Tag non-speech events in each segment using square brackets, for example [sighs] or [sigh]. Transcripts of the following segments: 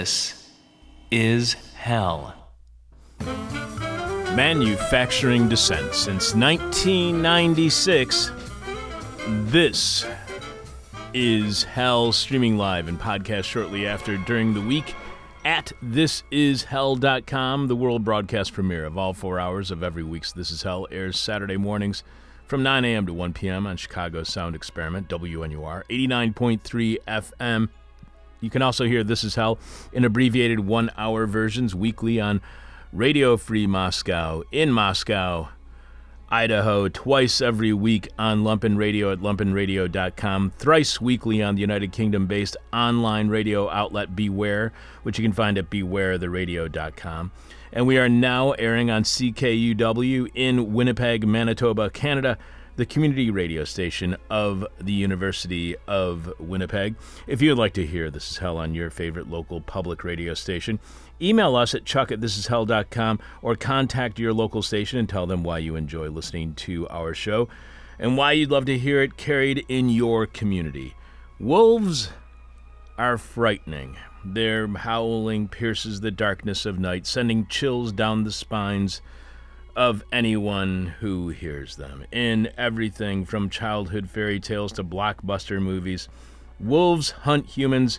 This is hell. Manufacturing dissent since 1996. This is Hell streaming live and podcast shortly after during the week at thisishell.com. The world broadcast premiere of all four hours of every week's This Is Hell airs Saturday mornings from 9 a.m. to 1 p.m. on Chicago's Sound Experiment, WNUR, 89.3 FM. You can also hear This Is Hell in abbreviated one hour versions weekly on Radio Free Moscow in Moscow, Idaho, twice every week on Lumpen Radio at lumpenradio.com, thrice weekly on the United Kingdom based online radio outlet Beware, which you can find at bewaretheradio.com. And we are now airing on CKUW in Winnipeg, Manitoba, Canada the community radio station of the University of Winnipeg. If you'd like to hear This Is Hell on your favorite local public radio station, email us at chuck at thisishell.com or contact your local station and tell them why you enjoy listening to our show and why you'd love to hear it carried in your community. Wolves are frightening. Their howling pierces the darkness of night, sending chills down the spines of anyone who hears them. In everything from childhood fairy tales to blockbuster movies, wolves hunt humans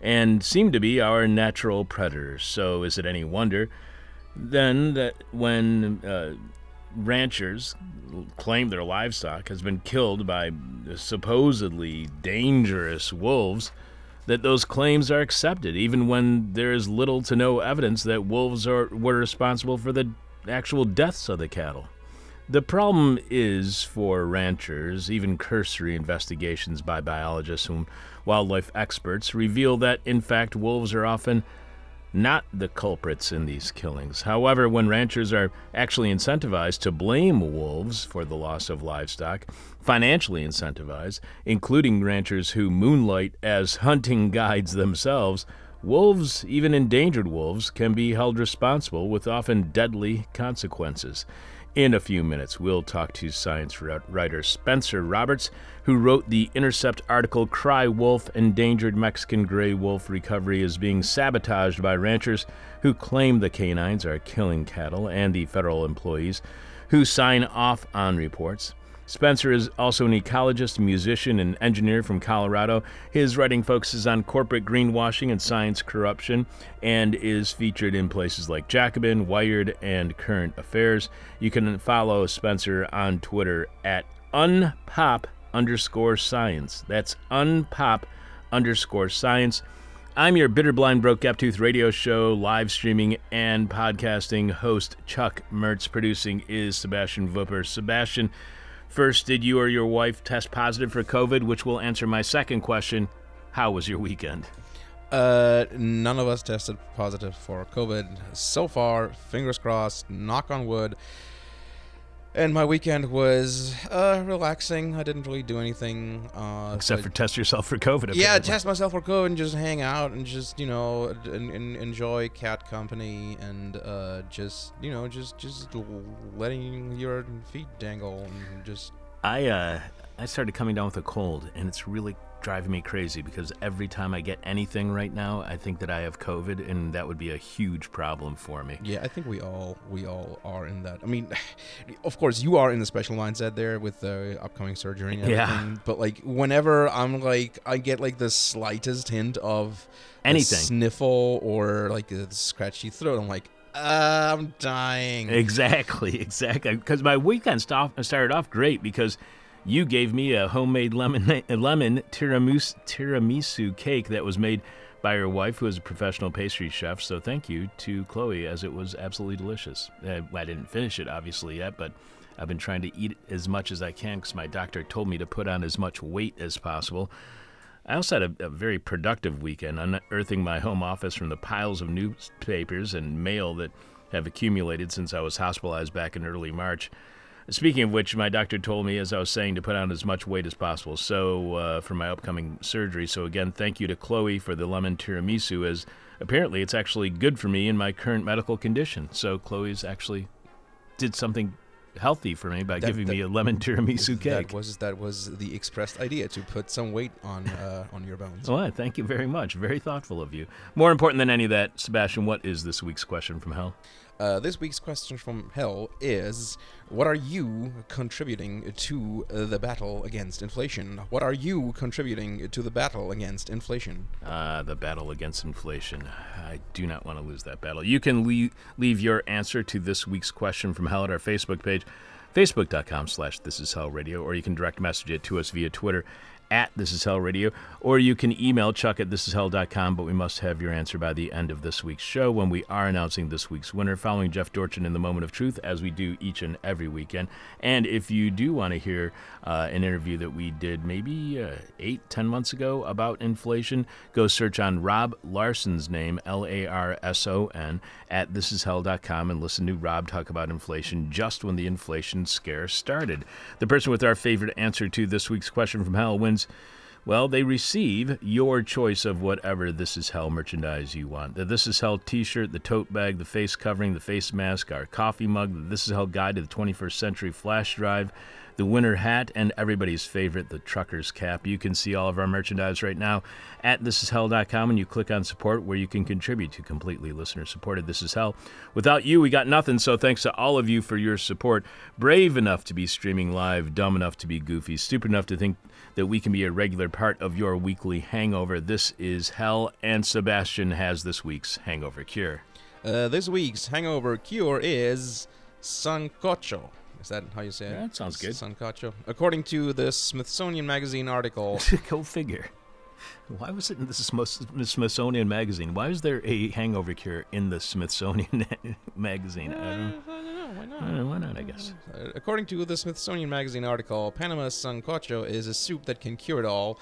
and seem to be our natural predators. So, is it any wonder then that when uh, ranchers claim their livestock has been killed by supposedly dangerous wolves? That those claims are accepted, even when there is little to no evidence that wolves are, were responsible for the actual deaths of the cattle. The problem is for ranchers, even cursory investigations by biologists and wildlife experts reveal that, in fact, wolves are often not the culprits in these killings. However, when ranchers are actually incentivized to blame wolves for the loss of livestock, financially incentivized, including ranchers who moonlight as hunting guides themselves, Wolves, even endangered wolves, can be held responsible with often deadly consequences. In a few minutes, we'll talk to science writer Spencer Roberts, who wrote the Intercept article Cry Wolf Endangered Mexican Gray Wolf Recovery is Being Sabotaged by Ranchers Who Claim the Canines Are Killing Cattle, and the federal employees who sign off on reports. Spencer is also an ecologist, musician, and engineer from Colorado. His writing focuses on corporate greenwashing and science corruption and is featured in places like Jacobin, Wired, and Current Affairs. You can follow Spencer on Twitter at unpop underscore science. That's unpop underscore science. I'm your bitter, blind, broke, gap tooth radio show, live streaming and podcasting host, Chuck Mertz. Producing is Sebastian Wupper. Sebastian, First, did you or your wife test positive for COVID? Which will answer my second question How was your weekend? Uh, none of us tested positive for COVID so far. Fingers crossed, knock on wood. And my weekend was uh, relaxing. I didn't really do anything uh, except for test yourself for COVID. Apparently. Yeah, test myself for COVID and just hang out and just you know and, and enjoy cat company and uh, just you know just just letting your feet dangle and just. I uh, I started coming down with a cold and it's really driving me crazy because every time I get anything right now, I think that I have COVID, and that would be a huge problem for me. Yeah, I think we all we all are in that. I mean, [laughs] of course, you are in the special mindset there with the upcoming surgery and. Yeah. But like, whenever I'm like, I get like the slightest hint of anything sniffle or like a scratchy throat, I'm like, uh, I'm dying. Exactly, [laughs] exactly. Because my weekend started off great because you gave me a homemade lemon [laughs] lemon tiramisu, tiramisu cake that was made by your wife, who is a professional pastry chef. So thank you to Chloe, as it was absolutely delicious. Uh, I didn't finish it obviously yet, but I've been trying to eat as much as I can because my doctor told me to put on as much weight as possible. I also had a, a, very productive weekend, unearthing my home office from the piles of newspapers and mail that have accumulated since I was hospitalized back in early March. Speaking of which, my doctor told me, as I was saying, to put on as much weight as possible. So uh, for my upcoming surgery. So again, thank you to Chloe for the lemon tiramisu, as apparently it's actually good for me in my current medical condition. So Chloe's actually did something healthy for me by That- giving that- me a lemon [laughs] tiramisu cake. That was that was the expressed idea to put some weight on uh, on your bones. Well, thank you very much. Very thoughtful of you. More important than any of that, Sebastian, what is this week's question from hell? Uh, this week's question from hell is: What are you contributing to the battle against inflation? What are you contributing to the battle against inflation? Uh, the battle against inflation. I do not want to lose that battle. You can le- leave your answer to this week's question from hell at our Facebook page, facebook.com slash this is hell radio, or you can direct message it to us via Twitter at this is hell radio, or you can email chuck at thisishell.com, but we must have your answer by the end of this week's show when we are announcing this week's winner, following Jeff Dorchin in the moment of truth, as we do each and every weekend. And if you do want to hear uh, an interview that we did maybe uh, eight, ten months ago about inflation, go search on Rob Larson's name, L A R S O N, at thisishell.com and listen to Rob talk about inflation just when the inflation scare started. The person with our favorite answer to this week's question from hell wins. Well, they receive your choice of whatever This Is Hell merchandise you want. The This Is Hell t shirt, the tote bag, the face covering, the face mask, our coffee mug, the This Is Hell guide to the 21st century flash drive, the winter hat, and everybody's favorite, the trucker's cap. You can see all of our merchandise right now at thisishell.com and you click on support where you can contribute to completely listener supported This Is Hell. Without you, we got nothing, so thanks to all of you for your support. Brave enough to be streaming live, dumb enough to be goofy, stupid enough to think that we can be a regular part of your weekly hangover. This is Hell, and Sebastian has this week's hangover cure. Uh, this week's hangover cure is sancocho. Is that how you say it? Yeah, that sounds good. Sancocho. According to the Smithsonian Magazine article, [laughs] Go figure. Why was it in the Smithsonian magazine? Why is there a hangover cure in the Smithsonian [laughs] magazine? I don't, I don't know, why I not? don't know. Why not? I guess. Uh, according to the Smithsonian Magazine article, Panama sancocho is a soup that can cure it all.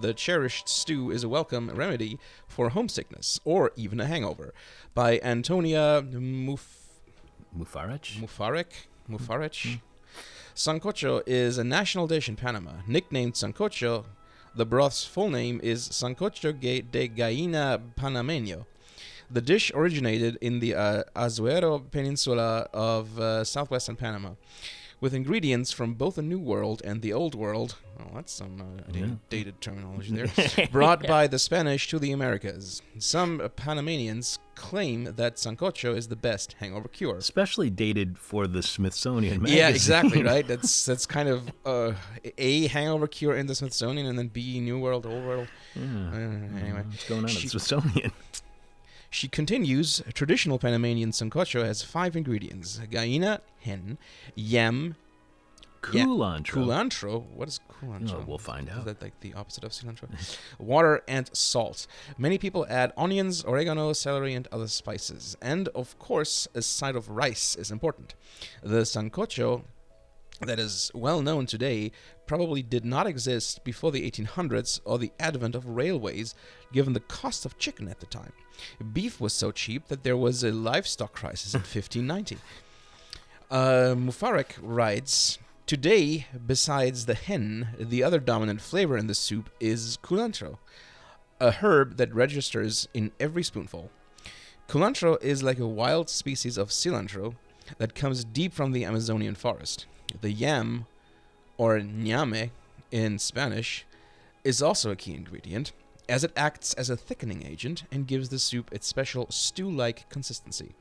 The cherished stew is a welcome remedy for homesickness or even a hangover. By Antonia Muf- Mufarech? Mufarek? Mufarech? Sancocho is a national dish in Panama. Nicknamed Sancocho, the broth's full name is Sancocho de Gallina Panameño. The dish originated in the uh, Azuero Peninsula of uh, southwestern Panama, with ingredients from both the New World and the Old World. Oh, that's some uh, dated, dated terminology there. [laughs] brought by the Spanish to the Americas. Some Panamanians claim that Sancocho is the best hangover cure. Especially dated for the Smithsonian magazine. Yeah, exactly, right? [laughs] That's that's kind of uh, a hangover cure in the Smithsonian, and then B New World, Old World. Yeah. Uh, anyway, What's going on at the Smithsonian? She continues. Traditional Panamanian sancocho has five ingredients: gallina, hen, yam, Yeah. Culantro. culantro. What is culantro? Oh, we'll find out. Is that like the opposite of cilantro? [laughs] Water and salt. Many people add onions, oregano, celery, and other spices. And of course, a side of rice is important. The sancocho that is well known today probably did not exist before the 1800s or the advent of railways, given the cost of chicken at the time. Beef was so cheap that there was a livestock crisis in [laughs] 1590. Uh, Mufarek writes Today, besides the hen, the other dominant flavor in the soup is culantro, a herb that registers in every spoonful. Culantro is like a wild species of cilantro that comes deep from the Amazonian forest. The yam, or ñame in Spanish, is also a key ingredient, as it acts as a thickening agent and gives the soup its special stew like consistency.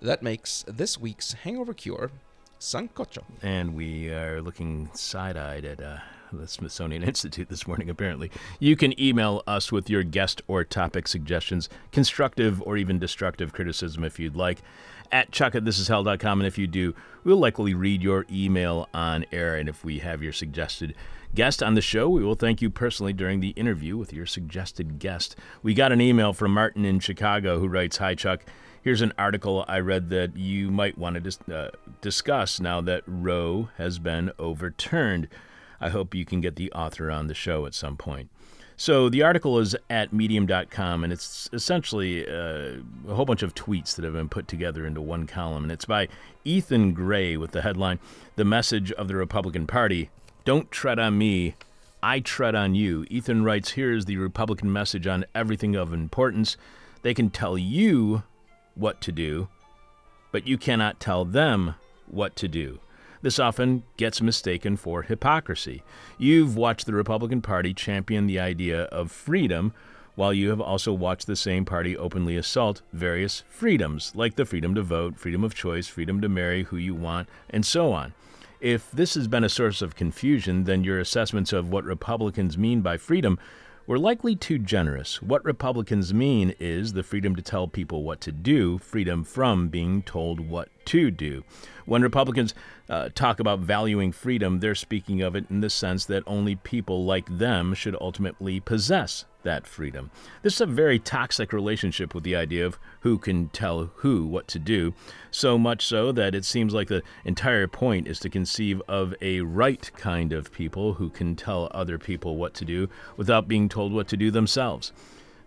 That makes this week's hangover cure sancocho. And we are looking side eyed at uh, the Smithsonian [laughs] Institute this morning, apparently. You can email us with your guest or topic suggestions, constructive or even destructive criticism if you'd like, at chuck. And if you do, we'll likely read your email on air. And if we have your suggested guest on the show, we will thank you personally during the interview with your suggested guest. We got an email from Martin in Chicago who writes Hi, Chuck. Here's an article I read that you might want to dis- uh, discuss now that Roe has been overturned. I hope you can get the author on the show at some point. So the article is at medium.com and it's essentially uh, a whole bunch of tweets that have been put together into one column. And it's by Ethan Gray with the headline The Message of the Republican Party Don't Tread on Me, I Tread on You. Ethan writes Here's the Republican message on everything of importance. They can tell you what to do, but you cannot tell them what to do. This often gets mistaken for hypocrisy. You've watched the Republican Party champion the idea of freedom, while you have also watched the same party openly assault various freedoms, like the freedom to vote, freedom of choice, freedom to marry who you want, and so on. If this has been a source of confusion, then your assessments of what Republicans mean by freedom were likely too generous. What Republicans mean is the freedom to tell people what to do, freedom from being told what to do. When Republicans uh, talk about valuing freedom, they're speaking of it in the sense that only people like them should ultimately possess that freedom. This is a very toxic relationship with the idea of who can tell who what to do, so much so that it seems like the entire point is to conceive of a right kind of people who can tell other people what to do without being told what to do themselves.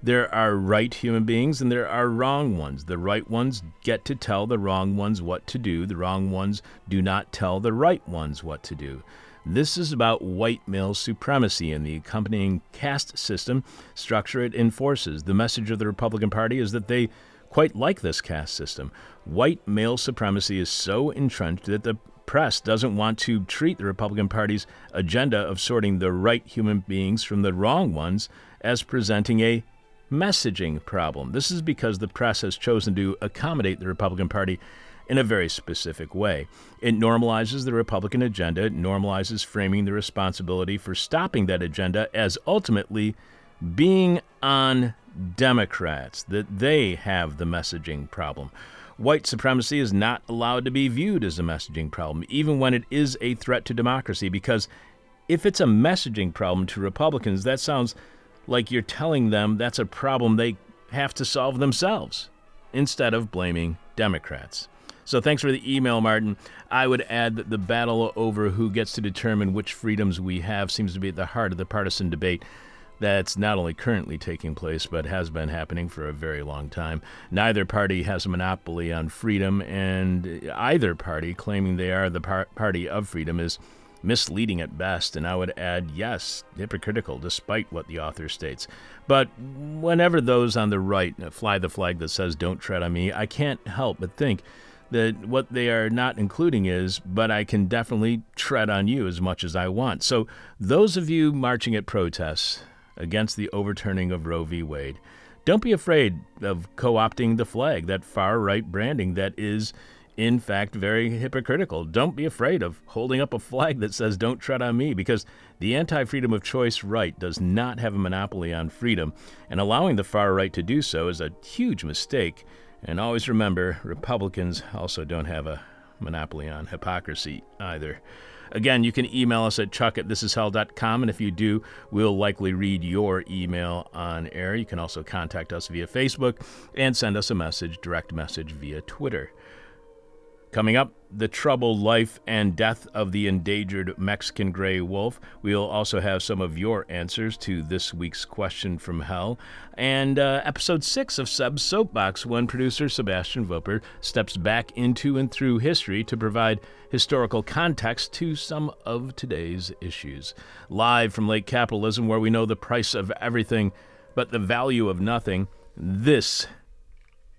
There are right human beings and there are wrong ones. The right ones get to tell the wrong ones what to do. The wrong ones do not tell the right ones what to do. This is about white male supremacy and the accompanying caste system structure it enforces. The message of the Republican Party is that they quite like this caste system. White male supremacy is so entrenched that the press doesn't want to treat the Republican Party's agenda of sorting the right human beings from the wrong ones as presenting a messaging problem. This is because the press has chosen to accommodate the Republican Party in a very specific way. It normalizes the Republican agenda, it normalizes framing the responsibility for stopping that agenda as ultimately being on Democrats, that they have the messaging problem. White supremacy is not allowed to be viewed as a messaging problem, even when it is a threat to democracy, because if it's a messaging problem to Republicans, that sounds like you're telling them that's a problem they have to solve themselves instead of blaming Democrats. So thanks for the email, Martin. I would add that the battle over who gets to determine which freedoms we have seems to be at the heart of the partisan debate that's not only currently taking place, but has been happening for a very long time. Neither party has a monopoly on freedom, and either party claiming they are the par- party of freedom is misleading at best, and I would add, yes, hypocritical, despite what the author states. But whenever those on the right uh, fly the flag that says, don't tread on me, I can't help but think that what they are not including is, but I can definitely tread on you as much as I want. So, those of you marching at protests against the overturning of Roe v. Wade, don't be afraid of co opting the flag, that far right branding that is, in fact, very hypocritical. Don't be afraid of holding up a flag that says, Don't tread on me, because the anti freedom of choice right does not have a monopoly on freedom, and allowing the far right to do so is a huge mistake and always remember, Republicans also don't have a monopoly on hypocrisy either. Again, you can email us at chuck at thisishell.com, and if you do, we'll likely read your email on air. You can also contact us via Facebook and send us a message, direct message via Twitter. Coming up, the troubled life and death of the endangered Mexican gray wolf. We'll also have some of your answers to this week's question from hell. And uh, episode six of Sub Soapbox, when producer Sebastian Wupper steps back into and through history to provide historical context to some of today's issues. Live from Late Capitalism, where we know the price of everything but the value of nothing, this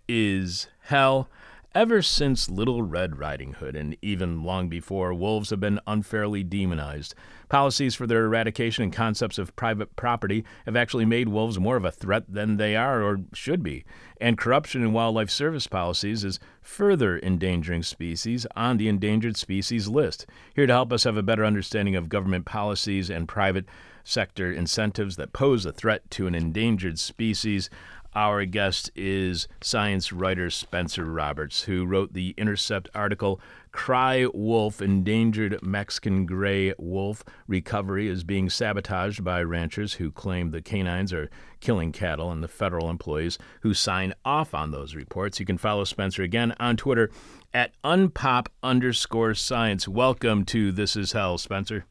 is hell. Ever since Little Red Riding Hood, and even long before, wolves have been unfairly demonized. Policies for their eradication and concepts of private property have actually made wolves more of a threat than they are or should be. And corruption in wildlife service policies is further endangering species on the endangered species list. Here to help us have a better understanding of government policies and private sector incentives that pose a threat to an endangered species, our guest is science writer Spencer Roberts, who wrote the Intercept article Cry Wolf Endangered Mexican Gray Wolf Recovery is being sabotaged by ranchers who claim the canines are killing cattle and the federal employees who sign off on those reports. You can follow Spencer again on Twitter at unpop underscore science. Welcome to This Is Hell, Spencer.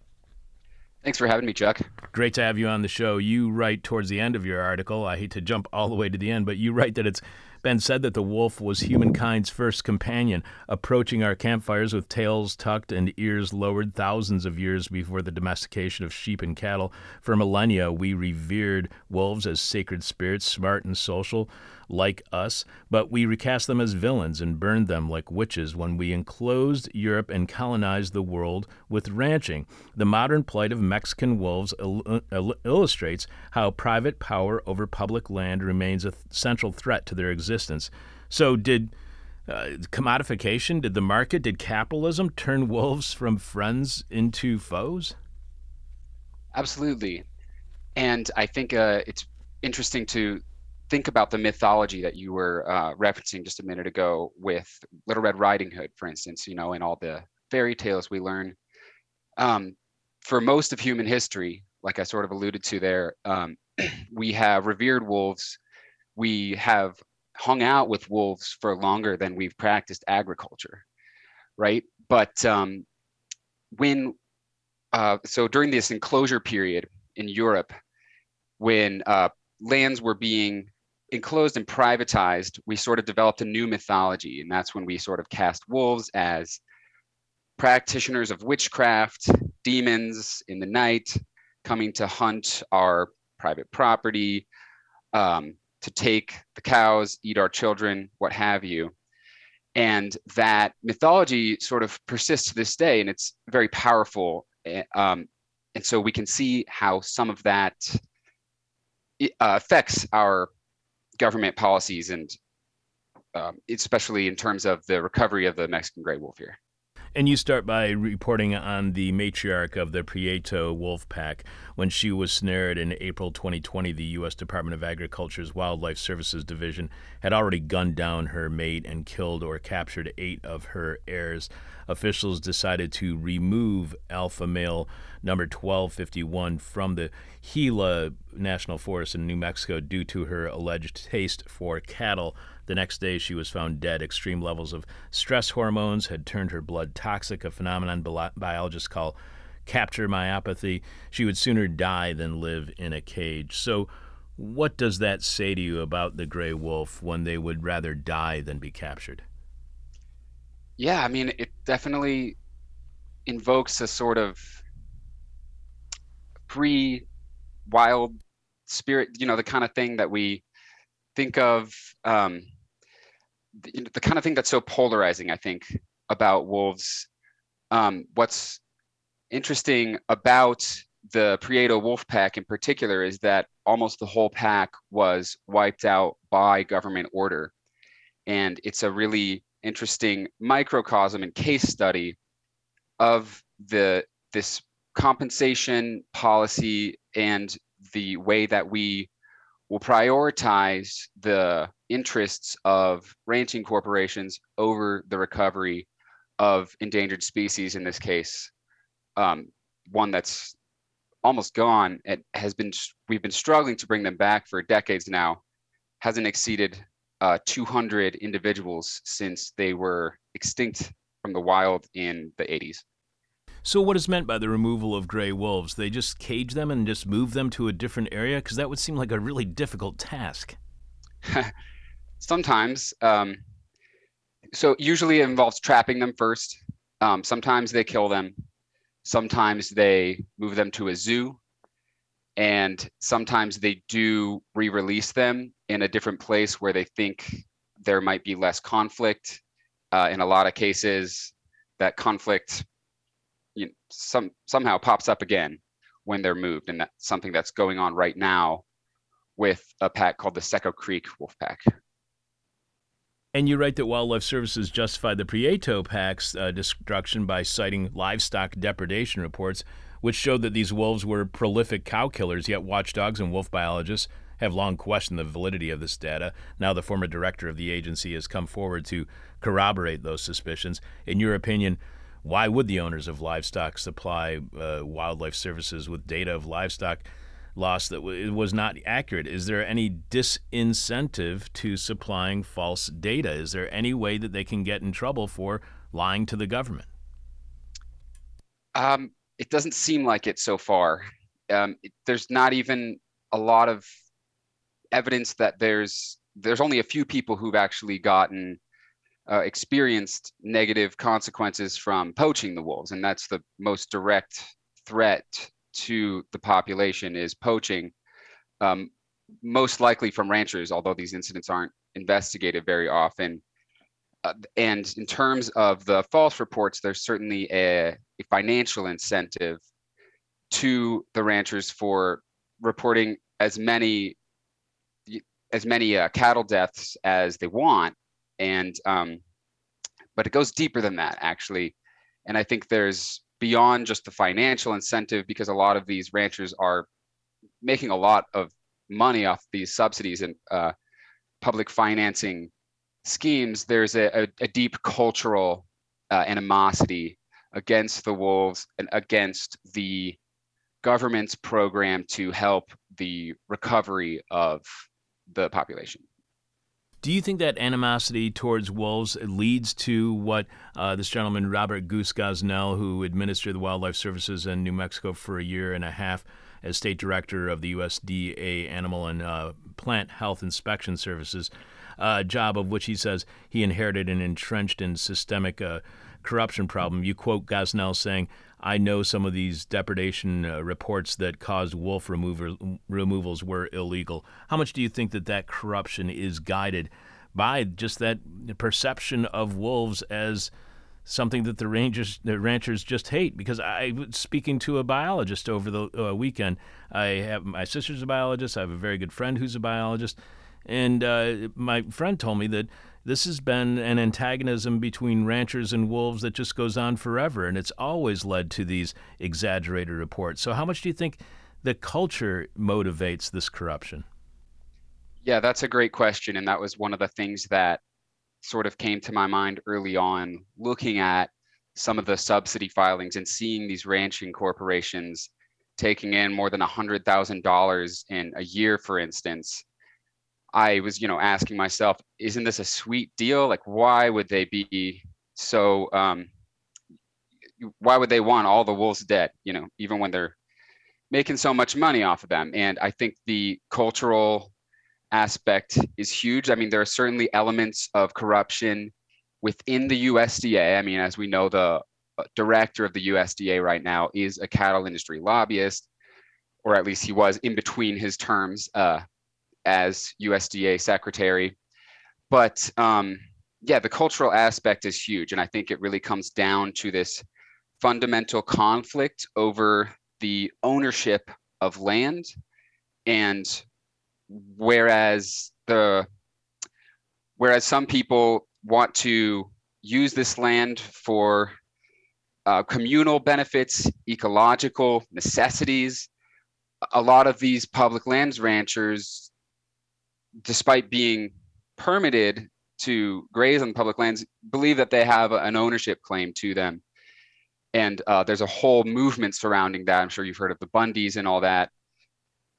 Thanks for having me, Chuck. Great to have you on the show. You write towards the end of your article, I hate to jump all the way to the end, but you write that it's been said that the wolf was humankind's first companion, approaching our campfires with tails tucked and ears lowered thousands of years before the domestication of sheep and cattle. For millennia, we revered wolves as sacred spirits, smart and social, like us, but we recast them as villains and burned them like witches when we enclosed Europe and colonized the world with ranching. The modern plight of Mexican wolves il- il- illustrates how private power over public land remains a th- central threat to their existence. So, did uh, commodification, did the market, did capitalism turn wolves from friends into foes? Absolutely. And I think uh, it's interesting to think about the mythology that you were uh, referencing just a minute ago with Little Red Riding Hood, for instance, you know, and all the fairy tales we learn. Um, for most of human history, like I sort of alluded to there, um, [clears throat] we have revered wolves. We have hung out with wolves for longer than we've practiced agriculture, right? But um, when, uh, so during this enclosure period in Europe, when uh, lands were being enclosed and privatized, we sort of developed a new mythology. And that's when we sort of cast wolves as practitioners of witchcraft, demons in the night, coming to hunt our private property, um, to take the cows, eat our children, what have you. And that mythology sort of persists to this day, and it's very powerful. Eh, um, and so we can see how some of that uh, affects our government policies and um, especially in terms of the recovery of the Mexican gray wolf here. And you start by reporting on the matriarch of the Prieto wolf pack. When she was snared in April 2020, the U.S. Department of Agriculture's Wildlife Services Division had already gunned down her mate and killed or captured eight of her heirs. Officials decided to remove alpha male number 1251 from the Gila National Forest in New Mexico due to her alleged taste for cattle. The next day, she was found dead. Extreme levels of stress hormones had turned her blood toxic, a phenomenon biologists call capture myopathy. She would sooner die than live in a cage. So, what does that say to you about the gray wolf when they would rather die than be captured? Yeah, I mean, it definitely invokes a sort of pre wild spirit, you know, the kind of thing that we think of um, the, the, kind of thing that's so polarizing, I think, about wolves. Um, what's interesting about the Prieto wolf pack in particular is that almost the whole pack was wiped out by government order. And it's a really interesting microcosm and case study of the this compensation policy and the way that we will prioritize the interests of ranching corporations over the recovery of endangered species in this case um, one that's almost gone it has been we've been struggling to bring them back for decades now hasn't exceeded uh, 200 individuals since they were extinct from the wild in the 80s so, what is meant by the removal of gray wolves? They just cage them and just move them to a different area? Because that would seem like a really difficult task. [laughs] Sometimes. Um, so, usually it involves trapping them first. Um, sometimes they kill them. Sometimes they move them to a zoo. And sometimes they do re release them in a different place where they think there might be less conflict. Uh, in a lot of cases, that conflict you know, some somehow pops up again when they're moved, and that's something that's going on right now with a pack called the Seco Creek Wolf Pack. And you write that Wildlife Services justified the Prieto pack's uh, destruction by citing livestock depredation reports, which showed that these wolves were prolific cow killers. Yet watchdogs and wolf biologists have long questioned the validity of this data. Now, the former director of the agency has come forward to corroborate those suspicions. In your opinion, why would the owners of livestock supply uh, wildlife services with data of livestock loss that w- was not accurate? Is there any disincentive to supplying false data? Is there any way that they can get in trouble for lying to the government? Um, it doesn't seem like it so far. Um, it, there's not even a lot of evidence that there's there's only a few people who've actually gotten uh, experienced negative consequences from poaching the wolves, and that's the most direct threat to the population is poaching. Um, most likely from ranchers, although these incidents aren't investigated very often. Uh, and in terms of the false reports, there's certainly a, a financial incentive to the ranchers for reporting as many as many uh, cattle deaths as they want, and um, but it goes deeper than that actually, and I think there's beyond just the financial incentive because a lot of these ranchers are making a lot of money off these subsidies and uh, public financing schemes. There's a, a, a deep cultural uh, animosity against the wolves and against the government's program to help the recovery of the population. Do you think that animosity towards wolves leads to what uh, this gentleman, Robert Goose Gosnell, who administered the wildlife services in New Mexico for a year and a half as state director of the USDA Animal and uh, Plant Health Inspection Services, uh, job of which he says he inherited an entrenched and systemic uh, corruption problem? You quote Gosnell saying, I know some of these depredation uh, reports that caused wolf remover, removals were illegal. How much do you think that that corruption is guided by just that perception of wolves as something that the rangers, the ranchers just hate? Because I was speaking to a biologist over the uh, weekend. I have my sister's a biologist. I have a very good friend who's a biologist, and uh, my friend told me that this has been an antagonism between ranchers and wolves that just goes on forever, and it's always led to these exaggerated reports. So, how much do you think the culture motivates this corruption? Yeah, that's a great question. And that was one of the things that sort of came to my mind early on, looking at some of the subsidy filings and seeing these ranching corporations taking in more than $100,000 in a year, for instance. I was, you know, asking myself, isn't this a sweet deal? Like, why would they be so? Um, why would they want all the wolves dead? You know, even when they're making so much money off of them. And I think the cultural aspect is huge. I mean, there are certainly elements of corruption within the USDA. I mean, as we know, the uh, director of the USDA right now is a cattle industry lobbyist, or at least he was in between his terms. Uh, as USDA secretary. But um, yeah, the cultural aspect is huge. And I think it really comes down to this fundamental conflict over the ownership of land. And whereas the whereas some people want to use this land for uh, communal benefits, ecological necessities, a lot of these public lands ranchers despite being permitted to graze on public lands, believe that they have an ownership claim to them. And uh, there's a whole movement surrounding that. I'm sure you've heard of the Bundys and all that.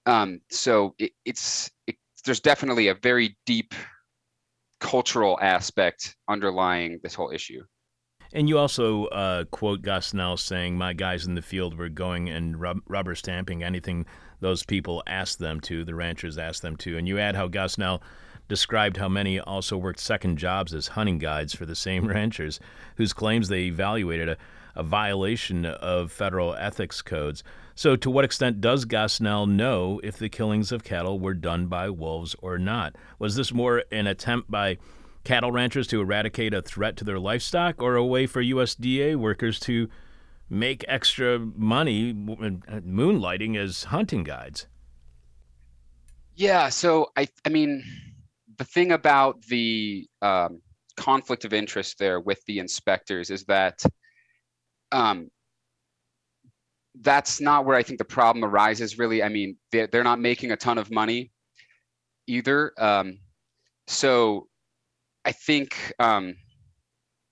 Um, so it, it's it, there's definitely a very deep cultural aspect underlying this whole issue. And you also uh, quote Gosnell saying, "My guys in the field were going and rub- rubber stamping anything those people asked them to, the ranchers asked them to. And you add how Gosnell described how many also worked second jobs as hunting guides for the same [laughs] ranchers, whose claims they evaluated a, a violation of federal ethics codes. So, to what extent does Gosnell know if the killings of cattle were done by wolves or not? Was this more an attempt by cattle ranchers to eradicate a threat to their livestock or a way for USDA workers to make extra money moonlighting as hunting guides. Yeah, so I I mean the thing about the um, conflict of interest there with the inspectors is that um, that's not where I think the problem arises. Really, I mean they're, they're not making a ton of money either. Um, so I think um,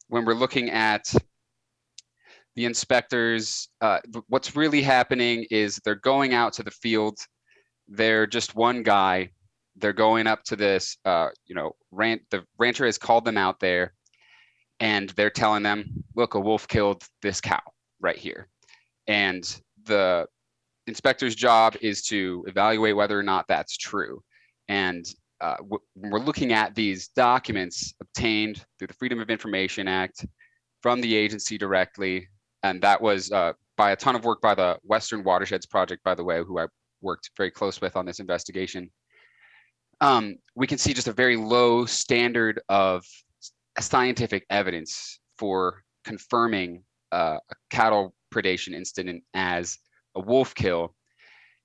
when we're looking at the inspectors, uh, what's really happening is they're going out to the field. They're just one guy. They're going up to this, uh, you know, rant. The rancher has called them out there, and they're telling them, "Look, a wolf killed this cow right here," and the inspector's job is to evaluate whether or not that's true. And uh, we're looking at these documents obtained through the Freedom of Information Act from the agency directly and that was uh, by a ton of work by the Western Watersheds Project, by the way, who I worked very close with on this investigation. um, we can see just a very low standard of scientific evidence for confirming uh, a cattle predation incident as a wolf kill.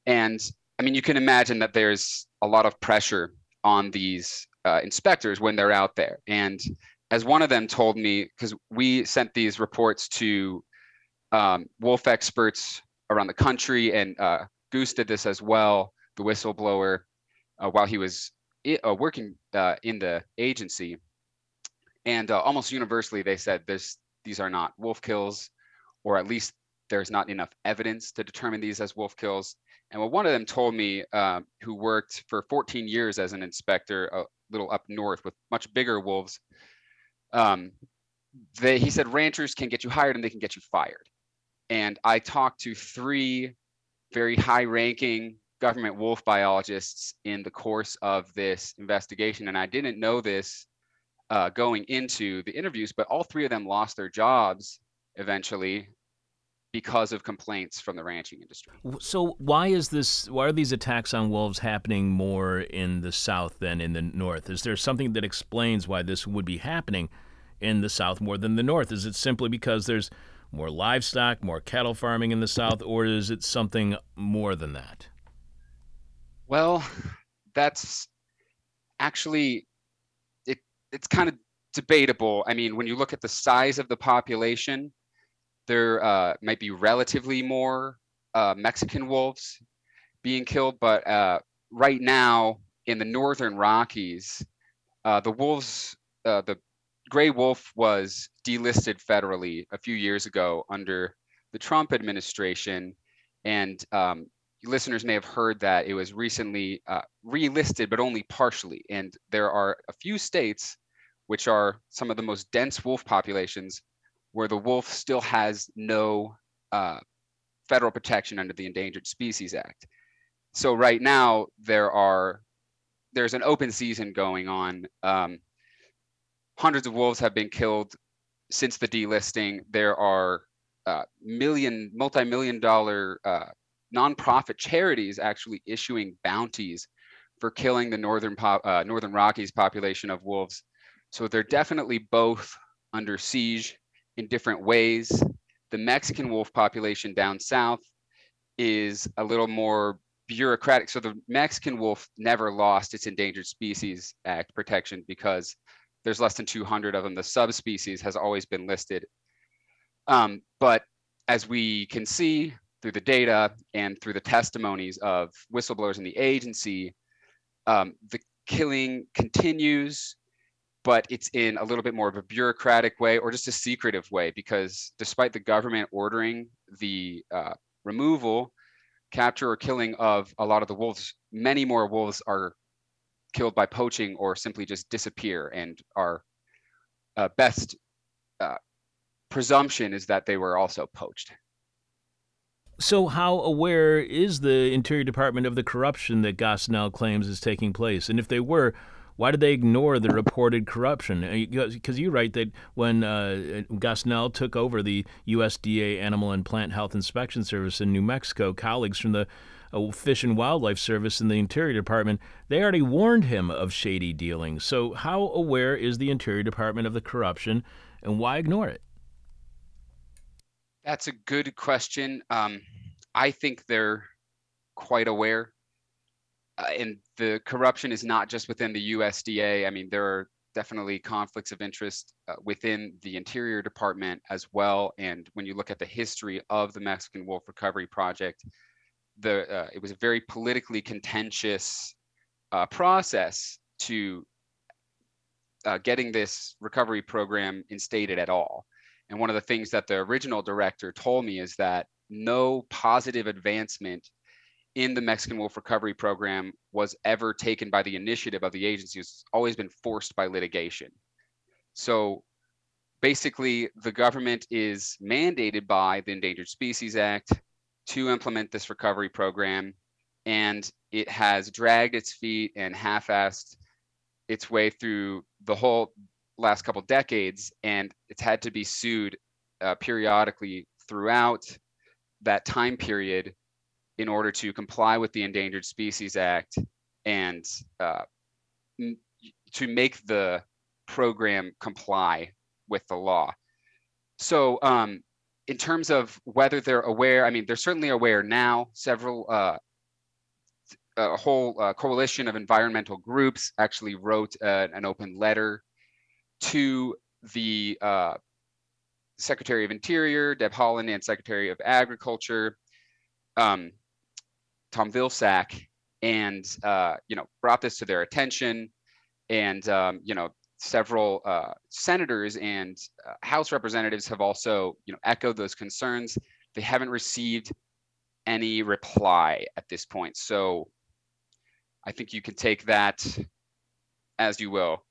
And I mean, you can imagine that there's a lot of pressure on these uh, inspectors when they're out there. And as one of them told me, because we sent these reports to um, wolf experts around the country, and uh, Goose did this as well, the whistleblower, uh, while he was uh, working uh, in the agency. And uh, almost universally, they said this, these are not wolf kills, or at least there's not enough evidence to determine these as wolf kills. And what one of them told me, uh, who worked for 14 years as an inspector a little up north with much bigger wolves, um, they, he said ranchers can get you hired and they can get you fired. And I talked to three very high ranking government wolf biologists in the course of this investigation. And I didn't know this uh, going into the interviews, but all three of them lost their jobs eventually because of complaints from the ranching industry. So why is this why are these attacks on wolves happening more in the south than in the north? Is there something that explains why this would be happening in the south more than the north? Is it simply because there's more livestock, more cattle farming in the south or is it something more than that? Well, that's actually it it's kind of debatable. I mean, when you look at the size of the population, there uh, might be relatively more uh, Mexican wolves being killed, but uh, right now in the northern Rockies, uh, the wolves, uh, the gray wolf was delisted federally a few years ago under the Trump administration, and um, listeners may have heard that it was recently uh, relisted, but only partially. And there are a few states which are some of the most dense wolf populations where the wolf still has no uh, federal protection under the Endangered Species Act. So right now there are there's an open season going on. Um, hundreds of wolves have been killed since the delisting. There are uh, million, multi-million dollar uh, nonprofit charities actually issuing bounties for killing the northern uh, northern Rockies population of wolves. So they're definitely both under siege in different ways. The Mexican wolf population down south is a little more bureaucratic. So the Mexican wolf never lost its Endangered Species Act protection because there's less than 200 of them. The subspecies has always been listed. Um, but as we can see through the data and through the testimonies of whistleblowers in the agency, um, the killing continues but it's in a little bit more of a bureaucratic way or just a secretive way because despite the government ordering the uh, removal, capture or killing of a lot of the wolves, many more wolves are killed by poaching or simply just disappear and our uh, best uh, presumption is that they were also poached. So, how aware is the Interior Department of the corruption that Gosnell claims is taking place? And if they were, why did they ignore the reported corruption? Because uh, you write that when uh, Gosnell took over the USDA Animal and Plant Health Inspection Service in New Mexico, colleagues from the uh, Fish and Wildlife Service in the Interior Department, they already warned him of shady dealings. So, how aware is the Interior Department of the corruption, and why ignore it? That's a good question. Um, I think they're quite aware uh, and the corruption is not just within the USDA. I mean, there are definitely conflicts of interest uh, within the Interior Department as well. And when you look at the history of the Mexican Wolf Recovery Project, the uh, it was a very politically contentious uh, process to uh, getting this recovery program instated at all. And one of the things that the original director told me is that no positive advancement in the Mexican Wolf Recovery Program was ever taken by the initiative of the agency. It's always been forced by litigation. So basically, the government is mandated by the Endangered Species Act to implement this recovery program, and it has dragged its feet and half-assed its way through the whole last couple decades, and it's had to be sued uh, periodically throughout that time period in order to comply with the Endangered Species Act and uh, to make the program comply with the law. So, um, in terms of whether they're aware, I mean, they're certainly aware now. Several, uh, a whole uh, coalition of environmental groups actually wrote uh, an open letter to the uh, Secretary of Interior, Deb Haaland, and Secretary of Agriculture, um, Tom Vilsack, and uh, you know brought this to their attention, and um, you know several uh, senators and uh, House representatives have also you know echoed those concerns. They haven't received any reply at this point, so I think you can take that as you will.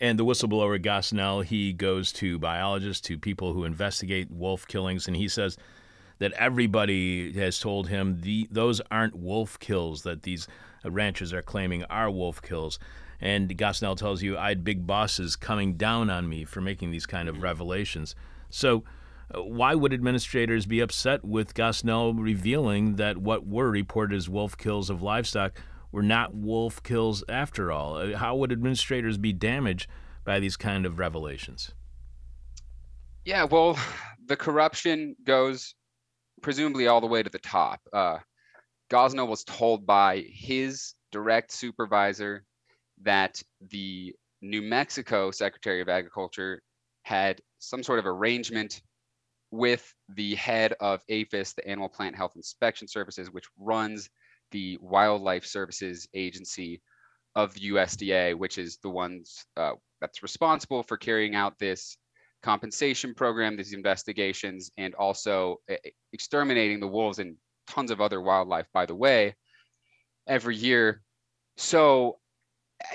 And the whistleblower Gosnell, he goes to biologists, to people who investigate wolf killings, and he says that everybody has told him the those aren't wolf kills that these ranchers are claiming are wolf kills. And Gosnell tells you I had big bosses coming down on me for making these kind of revelations. So uh, why would administrators be upset with Gosnell revealing that what were reported as wolf kills of livestock were not wolf kills after all? Uh, how would administrators be damaged by these kind of revelations? Yeah, well, [sighs] the corruption goes presumably all the way to the top. Uh, Gosnell was told by his direct supervisor that the New Mexico Secretary of Agriculture had some sort of arrangement with the head of APHIS, the Animal Plant Health Inspection Services, which runs the Wildlife Services Agency of the USDA, which is the ones uh, that's responsible for carrying out this compensation program, these investigations, and also exterminating the wolves and tons of other wildlife, by the way, every year. So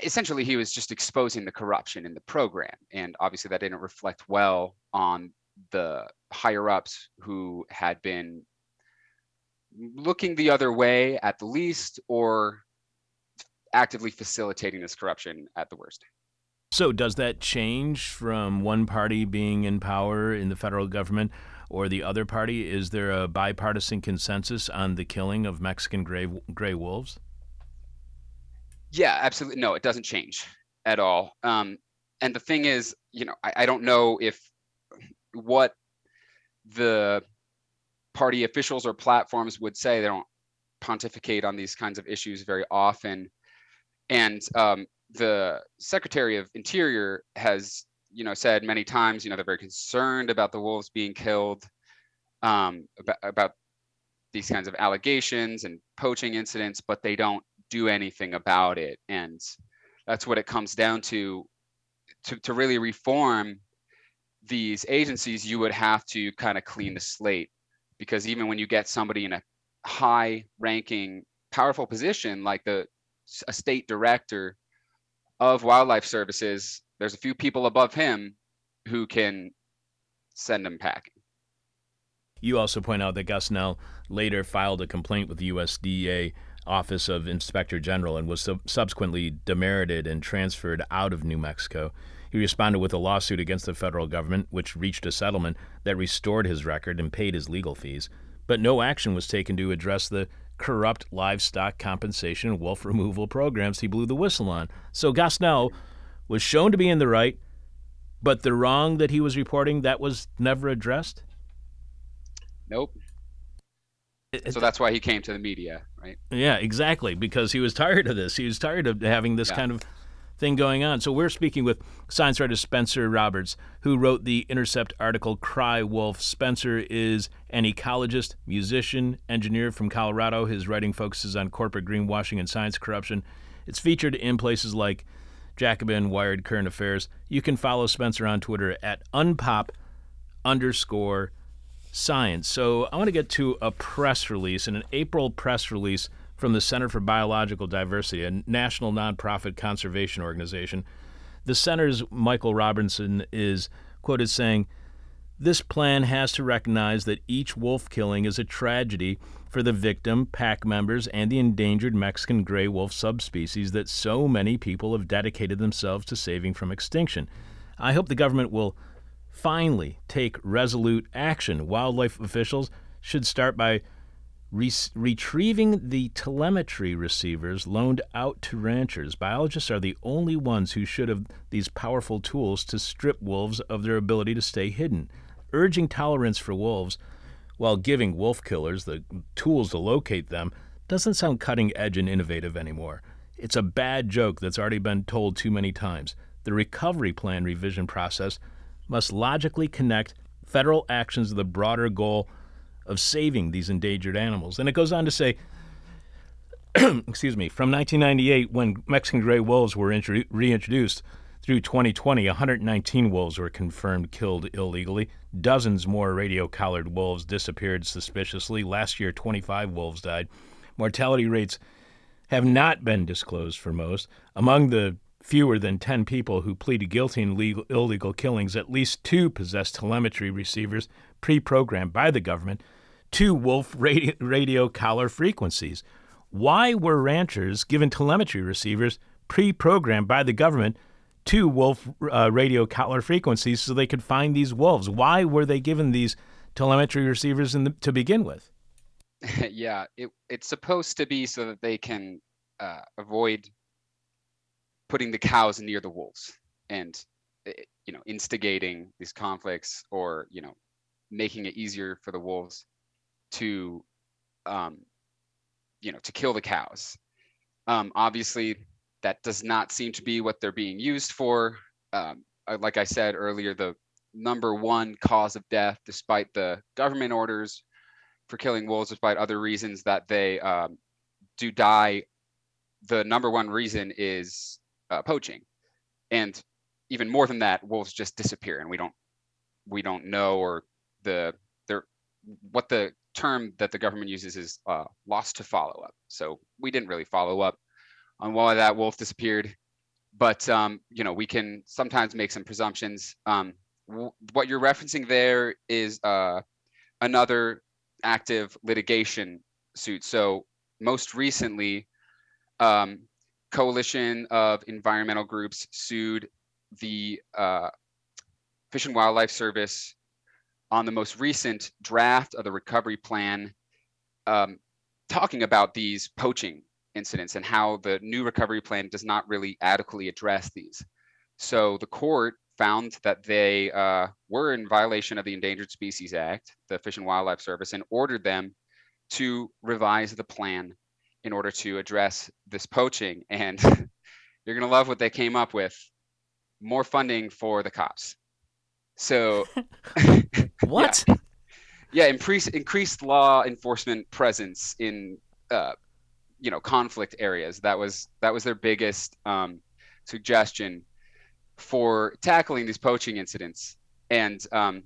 essentially, he was just exposing the corruption in the program. And obviously, that didn't reflect well on the higher ups who had been looking the other way at the least or actively facilitating this corruption at the worst. So, does that change from one party being in power in the federal government or the other party? Is there a bipartisan consensus on the killing of Mexican gray, gray wolves? Yeah, absolutely. No, it doesn't change at all. Um, and the thing is, you know, I, I don't know if what the party officials or platforms would say. They don't pontificate on these kinds of issues very often. And um, the Secretary of Interior has, you know, said many times, you know, they're very concerned about the wolves being killed, um, about, about these kinds of allegations and poaching incidents, but they don't do anything about it. And that's what it comes down to. To, to really reform these agencies, you would have to kind of clean the slate because even when you get somebody in a high ranking, powerful position like the a state director of wildlife services, there's a few people above him who can send him packing. You also point out that Gosnell later filed a complaint with the USDA Office of Inspector General and was sub- subsequently demerited and transferred out of New Mexico. He responded with a lawsuit against the federal government, which reached a settlement that restored his record and paid his legal fees. But no action was taken to address the corrupt livestock compensation and wolf removal programs he blew the whistle on. So Gosnell was shown to be in the right, but the wrong that he was reporting that was never addressed. Nope. So that's why he came to the media, right? Yeah, exactly. Because he was tired of this. He was tired of having this yeah. kind of thing going on. So we're speaking with science writer Spencer Roberts, who wrote the Intercept article Cry Wolf. Spencer is an ecologist, musician, engineer from Colorado. His writing focuses on corporate greenwashing and science corruption. It's featured in places like Jacobin, Wired, Current Affairs. You can follow Spencer on Twitter at unpop underscore science. So I want to get to a press release, and an April press release from the Center for Biological Diversity, a national nonprofit conservation organization. The center's Michael Robinson is quoted saying, This plan has to recognize that each wolf killing is a tragedy for the victim, pack members, and the endangered Mexican gray wolf subspecies that so many people have dedicated themselves to saving from extinction. I hope the government will finally take resolute action. Wildlife officials should start by Re- retrieving the telemetry receivers loaned out to ranchers. Biologists are the only ones who should have these powerful tools to strip wolves of their ability to stay hidden. Urging tolerance for wolves while giving wolf killers the tools to locate them doesn't sound cutting edge and innovative anymore. It's a bad joke that's already been told too many times. The recovery plan revision process must logically connect federal actions to the broader goal of saving these endangered animals. And it goes on to say, [clears throat] excuse me, from 1998, when Mexican gray wolves were intro- reintroduced, through 2020, 119 wolves were confirmed killed illegally. Dozens more radio collared wolves disappeared suspiciously. Last year, 25 wolves died. Mortality rates have not been disclosed for most. Among the fewer than 10 people who pleaded guilty in legal, illegal killings, at least two possessed telemetry receivers pre programmed by the government to wolf [laughs] radio, radio collar frequencies. Why were ranchers given telemetry receivers pre programmed by the government to wolf uh, radio collar frequencies so they could find these wolves? Why were they given these telemetry receivers the, to begin with? [laughs] yeah, it, it's supposed to be so that they can uh, avoid putting the cows near the wolves and eh, you know instigating these conflicts or you know making it easier for the wolves to um, you know to kill the cows. Um, obviously that does not seem to be what they're being used for. Um, like i said earlier the number one cause of death despite the government orders for killing wolves despite other reasons that they um, do die the number one reason is uh, poaching. And even more than that wolves just disappear and we don't we don't know or the there what the term that the government uses is uh, lost to follow up so we didn't really follow up on why that wolf disappeared but um, you know we can sometimes make some presumptions. Um, w- what you're referencing there is uh, another active litigation suit. So most recently um, coalition of environmental groups sued the uh, Fish and Wildlife Service on the most recent draft of the recovery plan, um, talking about these poaching incidents and how the new recovery plan does not really adequately address these. So the court found that they uh, were in violation of the Endangered Species Act, the Fish and Wildlife Service, and ordered them to revise the plan in order to address this poaching. And [laughs] you're going to love what they came up with more funding for the cops. So, [laughs] [laughs] what? yeah, yeah increase, increased law enforcement presence in, uh, you know, conflict areas. That was that was their biggest um, suggestion for tackling these poaching incidents. And um,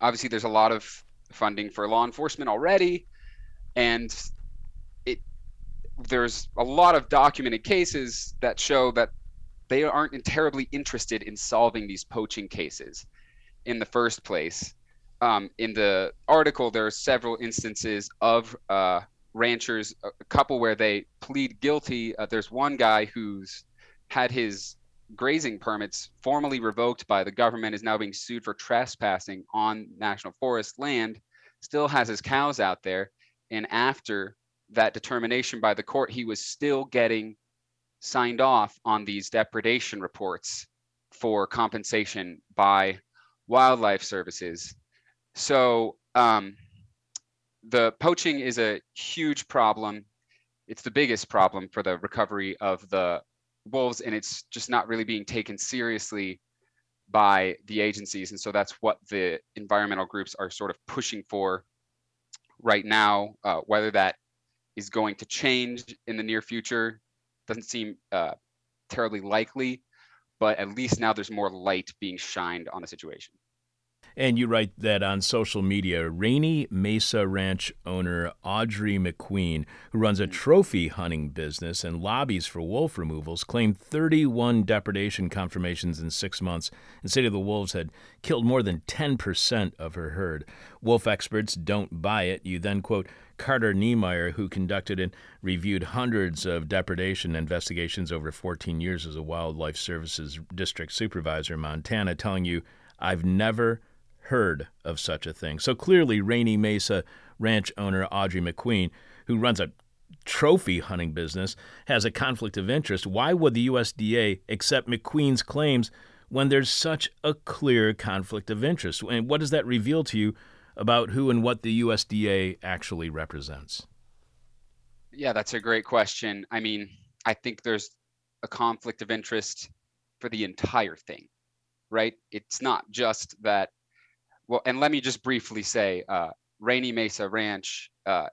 obviously, there's a lot of funding for law enforcement already, and there's a lot of documented cases that show that they aren't terribly interested in solving these poaching cases in the first place. Um, in the article, there are several instances of uh, ranchers, a couple where they plead guilty. Uh, there's one guy who's had his grazing permits formally revoked by the government, is now being sued for trespassing on national forest land, still has his cows out there. And after that determination by the court, he was still getting signed off on these depredation reports for compensation by wildlife services. So um, the poaching is a huge problem. It's the biggest problem for the recovery of the wolves, and it's just not really being taken seriously by the agencies. And so that's what the environmental groups are sort of pushing for right now, uh, whether that is going to change in the near future. Doesn't seem uh, terribly likely, but at least now there's more light being shined on the situation. And you write that on social media, Rainy Mesa Ranch owner Audrey McQueen, who runs a mm. trophy hunting business and lobbies for wolf removals, claimed 31 depredation confirmations in six months and stated the wolves had killed more than 10% of her herd. Wolf experts don't buy it. You then quote Carter Niemeyer, who conducted and reviewed hundreds of depredation investigations over 14 years as a Wildlife Services District Supervisor in Montana, telling you, I've never heard of such a thing. So clearly, Rainy Mesa ranch owner Audrey McQueen, who runs a trophy hunting business, has a conflict of interest. Why would the USDA accept McQueen's claims when there's such a clear conflict of interest? And what does that reveal to you about who and what the USDA actually represents? Yeah, that's a great question. I mean, I think there's a conflict of interest for the entire thing, right? It's not just that. Well, and let me just briefly say, uh, Rainy Mesa Ranch, uh,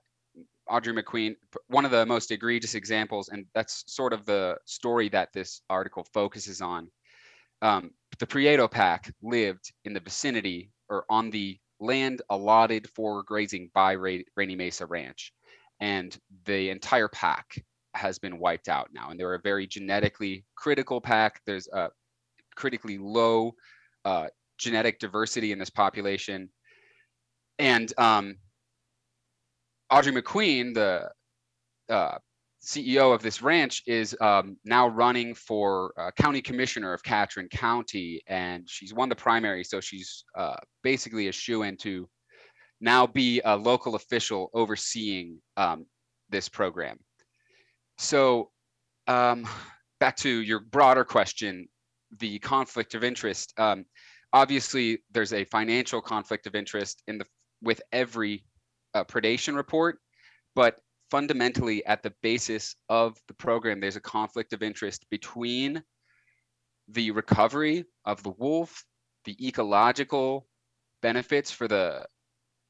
Audrey McQueen, one of the most egregious examples, and that's sort of the story that this article focuses on. Um, the Prieto Pack lived in the vicinity or on the land allotted for grazing by Rainy Mesa Ranch, and the entire pack has been wiped out now. And they're a very genetically critical pack. There's a critically low uh, genetic diversity in this population, and um, Audrey McQueen, the uh, CEO of this ranch, is um, now running for uh, county commissioner of Catron County, and she's won the primary, so she's uh, basically a shoe in to now be a local official overseeing um, this program. So, um, back to your broader question, the conflict of interest. Obviously, there's a financial conflict of interest in the with every uh, predation report, but fundamentally at the basis of the program, there's a conflict of interest between the recovery of the wolf, the ecological benefits for the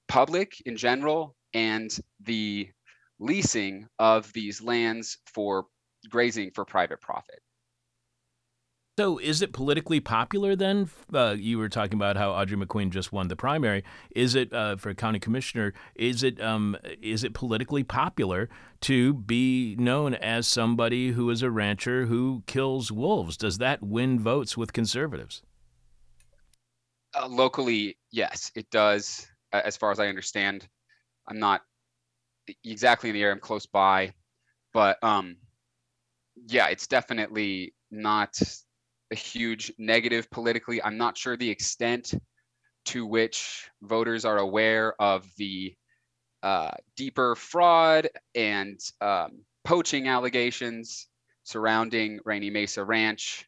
public in general, and the leasing of these lands for grazing for private profit. So, is it politically popular then? Uh, you were talking about how Audrey McQueen just won the primary. Is it uh, for county commissioner? Is it um, is it politically popular to be known as somebody who is a rancher who kills wolves? Does that win votes with conservatives? Uh, locally, yes, it does. As far as I understand, I'm not exactly in the area. I'm close by, but um, yeah, it's definitely not a huge negative politically. I'm not sure the extent to which voters are aware of the uh, deeper fraud and um, poaching allegations surrounding Rainy Mesa Ranch.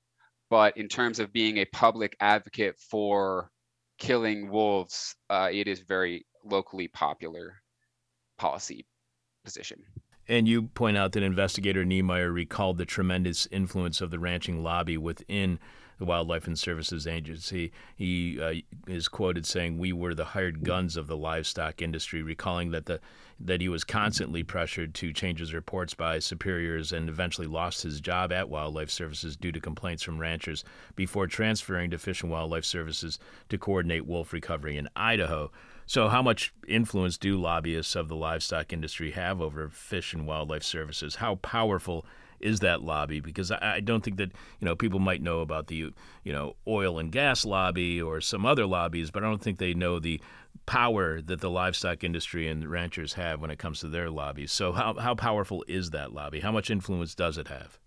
But in terms of being a public advocate for killing wolves, uh, it is very locally popular policy position. And you point out that investigator Niemeyer recalled the tremendous influence of the ranching lobby within the Wildlife and Services Agency. He uh, is quoted saying, "We were the hired guns of the livestock industry," recalling that the that he was constantly pressured to change his reports by superiors and eventually lost his job at Wildlife Services due to complaints from ranchers before transferring to Fish and Wildlife Services to coordinate wolf recovery in Idaho. So, how much influence do lobbyists of the livestock industry have over Fish and Wildlife Services? How powerful is that lobby? Because I, I, don't think that you know people might know about the you know oil and gas lobby or some other lobbies, but I don't think they know the power that the livestock industry and ranchers have when it comes to their lobbies. So, how how powerful is that lobby? How much influence does it have?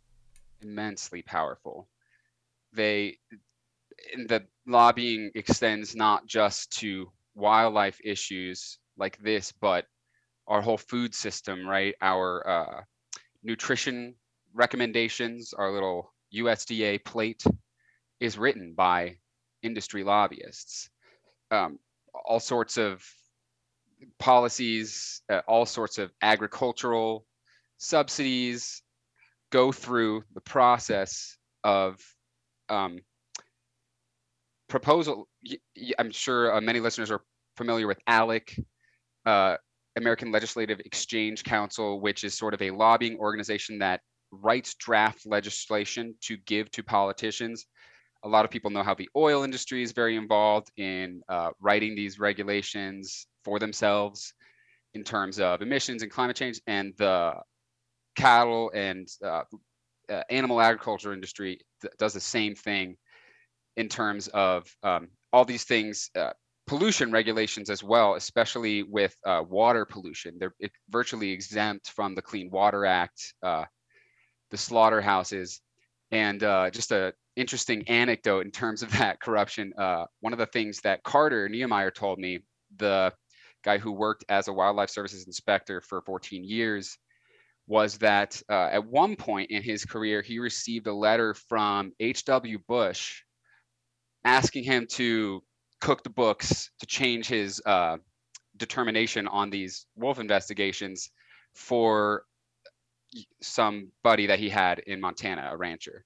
Immensely powerful. They the lobbying extends not just to wildlife issues like this, but our whole food system, right? Our uh, nutrition recommendations, our little USDA plate is written by industry lobbyists. Um, all sorts of policies, uh, all sorts of agricultural subsidies go through the process of um, proposal. I'm sure uh, many listeners are familiar with ALEC, uh, American Legislative Exchange Council, which is sort of a lobbying organization that writes draft legislation to give to politicians. A lot of people know how the oil industry is very involved in uh, writing these regulations for themselves in terms of emissions and climate change, and the cattle and uh, uh, animal agriculture industry th- does the same thing in terms of um, all these things, uh, pollution regulations as well, especially with uh, water pollution. They're virtually exempt from the Clean Water Act, uh, the slaughterhouses, and uh, just a interesting anecdote in terms of [laughs] that corruption. Uh, one of the things that Carter Niemeyer told me, the guy who worked as a wildlife services inspector for 14 years, was that uh, at one point in his career, he received a letter from H.W. Bush asking him to cook the books to change his uh, determination on these wolf investigations for somebody that he had in Montana, a rancher.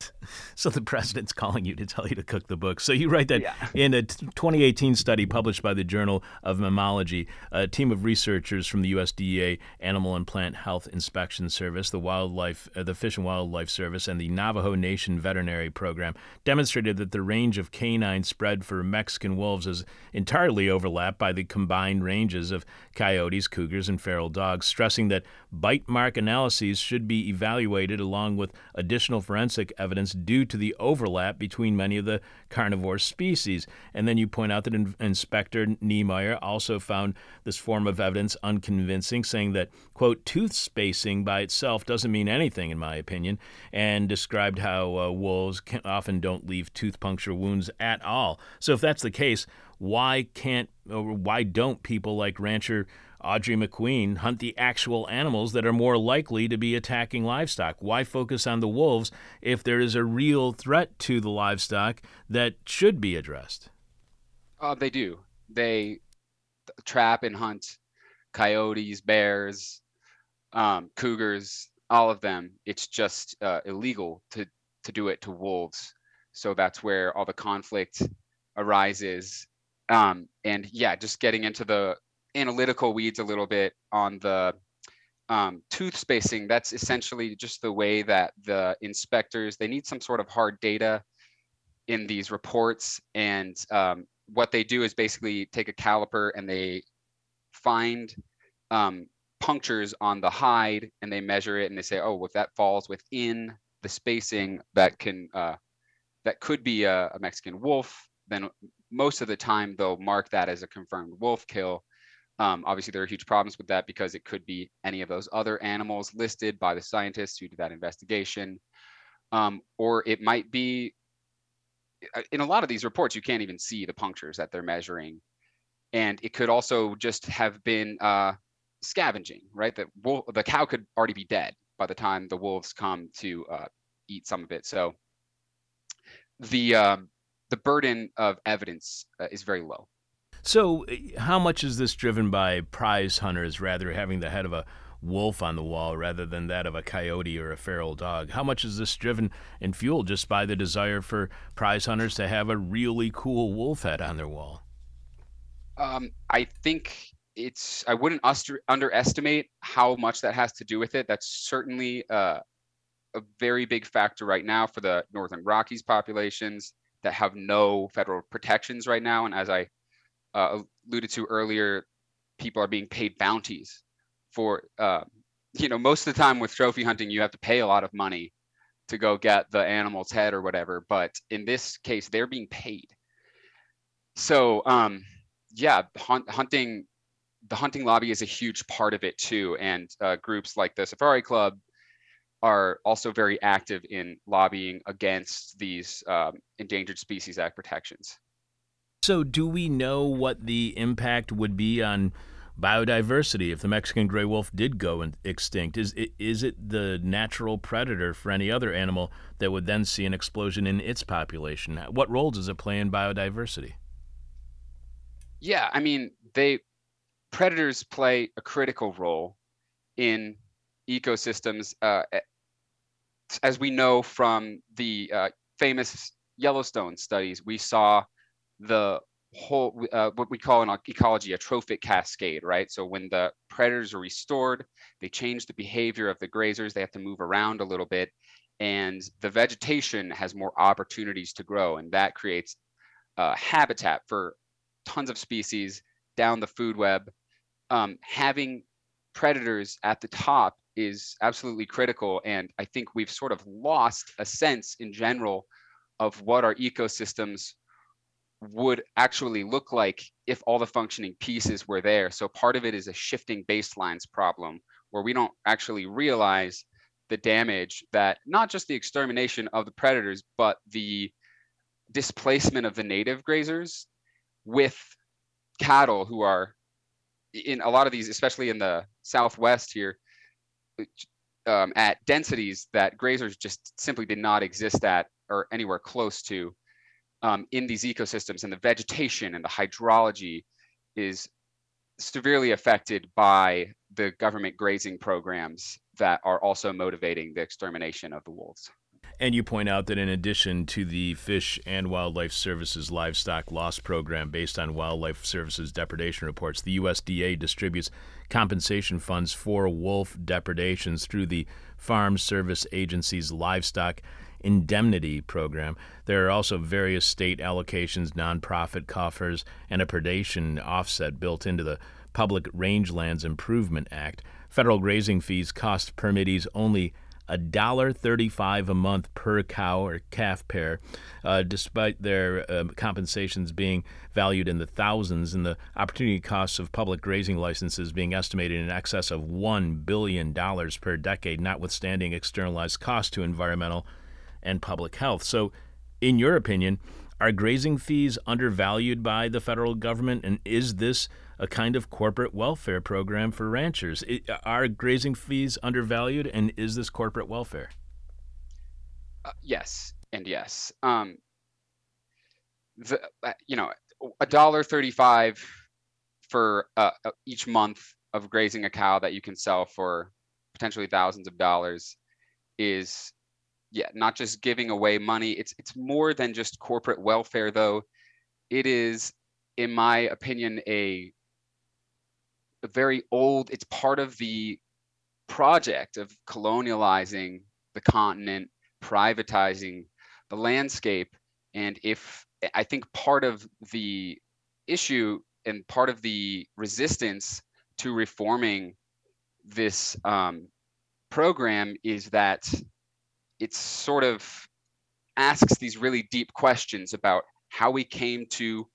[laughs] So the president's calling you to tell you to cook the book. So you write that Yeah. in a t- 2018 study published by the Journal of Mammalogy, a team of researchers from the USDA Animal and Plant Health Inspection Service, the Wildlife, uh, the Fish and Wildlife Service, and the Navajo Nation Veterinary Program demonstrated that the range of canine spread for Mexican wolves is entirely overlapped by the combined ranges of coyotes, cougars, and feral dogs, stressing that bite mark analyses should be evaluated along with additional forensic evidence due to the overlap between many of the carnivore species. And then you point out that in- Inspector Niemeyer also found this form of evidence unconvincing, saying that, quote, tooth spacing by itself doesn't mean anything, in my opinion, and described how uh, wolves can, often don't leave tooth puncture wounds at all. So if that's the case, why can't or why don't people like rancher Audrey McQueen hunt the actual animals that are more likely to be attacking livestock? Why focus on the wolves if there is a real threat to the livestock that should be addressed? Uh, they do. They trap and hunt coyotes, bears, um, cougars, all of them. It's just uh, illegal to to do it to wolves. So that's where all the conflict arises. Um, and yeah, just getting into the analytical weeds a little bit on the um, tooth spacing. That's essentially just the way that the inspectors they need some sort of hard data in these reports. And um, what they do is basically take a caliper and they find um, punctures on the hide and they measure it and they say oh if that falls within the spacing that can uh, that could be a, a mexican wolf. Then most of the time they'll mark that as a confirmed wolf kill um, obviously there are huge problems with that because it could be any of those other animals listed by the scientists who did that investigation um, or it might be uh, in a lot of these reports, you can't even see the punctures that they're measuring. And it could also just have been uh, scavenging, right? The wolf, the cow could already be dead by the time the wolves come to uh, eat some of it. So the um, the burden of evidence uh, is very low. So, uh, how much is this driven by prize hunters rather having the head of a wolf on the wall rather than that of a coyote or a feral dog? How much is this driven and fueled just by the desire for prize hunters to have a really cool wolf head on their wall? Um, I think it's I wouldn't uster- underestimate how much that has to do with it. That's certainly uh, a very big factor right now for the Northern Rockies populations that have no federal protections right now. And as I uh, alluded to earlier, people are being paid bounties for, uh, you know, most of the time with trophy hunting, you have to pay a lot of money to go get the animal's head or whatever. But in this case, they're being paid. So, um, yeah, hunt, hunting, the hunting lobby is a huge part of it too. And uh, groups like the Safari Club are also very active in lobbying against these um, Endangered Species Act protections. So, do we know what the impact would be on biodiversity if the Mexican gray wolf did go in- extinct? Is is it the natural predator for any other animal that would then see an explosion in its population? What role does it play in biodiversity? Yeah, I mean, they predators play a critical role in ecosystems, uh, as we know from the uh, famous Yellowstone studies. We saw the whole uh, what we call in ecology a trophic cascade, right? So when the predators are restored, they change the behavior of the grazers. They have to move around a little bit, and the vegetation has more opportunities to grow, and that creates uh, habitat for tons of species down the food web. Um, having predators at the top is absolutely critical, and I think we've sort of lost a sense in general of what our ecosystems would actually look like if all the functioning pieces were there. So part of it is a shifting baselines problem where we don't actually realize the damage that not just the extermination of the predators, but the displacement of the native grazers with cattle who are in a lot of these, especially in the southwest here, um, at densities that grazers just simply did not exist at or anywhere close to um, in these ecosystems and the vegetation and the hydrology is severely affected by the government grazing programs that are also motivating the extermination of the wolves. And you point out that in addition to the Fish and Wildlife Services livestock loss program based on Wildlife Services depredation reports, the USDA distributes compensation funds for wolf depredations through the Farm Service Agency's livestock indemnity program. There are also various state allocations, nonprofit coffers, and a predation offset built into the Public Rangelands Improvement Act. Federal grazing fees cost permittees only $1.35 a month per cow or calf pair, uh, despite their uh, compensations being valued in the thousands and the opportunity costs of public grazing licenses being estimated in excess of $1 billion per decade, notwithstanding externalized costs to environmental and public health. So, in your opinion, are grazing fees undervalued by the federal government, and is this a kind of corporate welfare program for ranchers. Are grazing fees undervalued, and is this corporate welfare? Uh, yes, and yes. Um, the uh, you know a dollar thirty-five for uh, uh, each month of grazing a cow that you can sell for potentially thousands of dollars is yeah not just giving away money. It's it's more than just corporate welfare though. It is in my opinion a a very old it's part of the project of colonializing the continent privatizing the landscape. And if i think part of the issue and part of the resistance to reforming this um, program is that it sort of asks these really deep questions about how we came to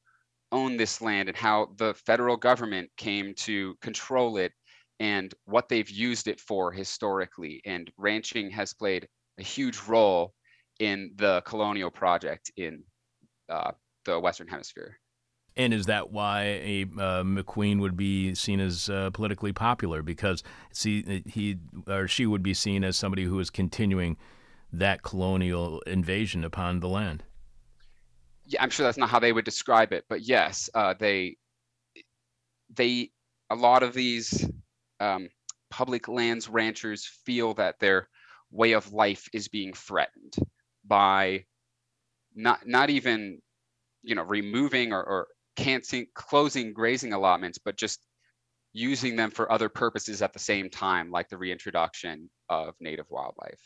own this land and how the federal government came to control it and what they've used it for historically. And ranching has played a huge role in the colonial project in uh, the Western Hemisphere. And is that why a uh, McQueen would be seen as uh, politically popular? Because see, he or she would be seen as somebody who is continuing that colonial invasion upon the land? Yeah, I'm sure that's not how they would describe it, but yes, uh, they they a lot of these um, public lands ranchers feel that their way of life is being threatened by not not even you know removing or, or canceling closing grazing allotments, but just using them for other purposes at the same time, like the reintroduction of native wildlife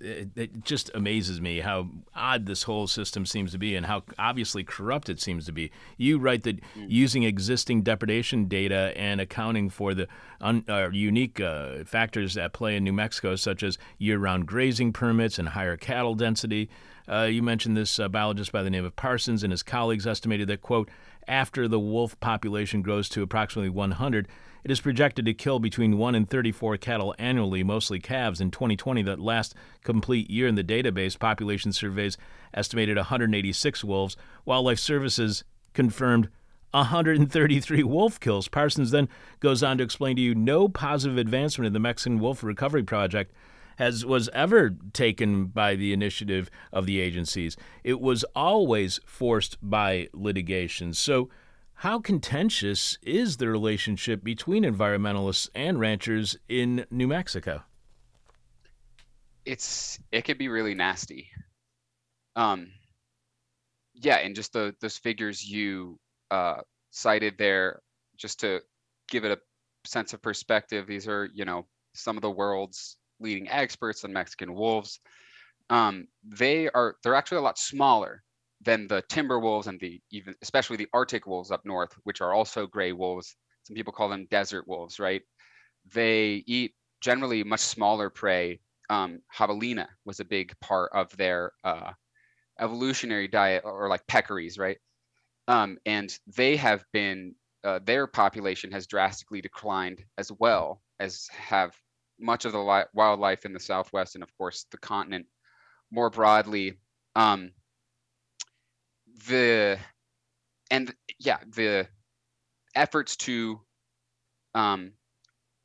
it, it, just amazes me how odd this whole system seems to be and how obviously corrupt it seems to be. You write that mm. using existing depredation data and accounting for the un, uh, unique uh, factors at play in New Mexico, such as year round grazing permits and higher cattle density. Uh, you mentioned this uh, biologist by the name of Parsons and his colleagues estimated that, quote, after the wolf population grows to approximately 100, it is projected to kill between 1 and 34 cattle annually, mostly calves. In 2020, that last complete year in the database, population surveys estimated 186 wolves. Wildlife Services confirmed 133 [laughs] wolf kills. Parsons then goes on to explain to you no positive advancement in the Mexican Wolf Recovery Project has was ever taken by the initiative of the agencies. It was always forced by litigation. So how contentious is the relationship between environmentalists and ranchers in New Mexico? It's it could be really nasty. Um, yeah, and just the those figures you uh, cited there, just to give it a sense of perspective, these are you know some of the world's leading experts on Mexican wolves. Um, they are they're actually a lot smaller than the timber wolves and the even especially the Arctic wolves up north, which are also gray wolves. Some people call them desert wolves, right? They eat generally much smaller prey. Um, javelina was a big part of their uh, evolutionary diet, or like peccaries, right? Um, and they have been uh, their population has drastically declined as well as have much of the li- wildlife in the southwest and of course the continent more broadly um, the and yeah, the efforts to um,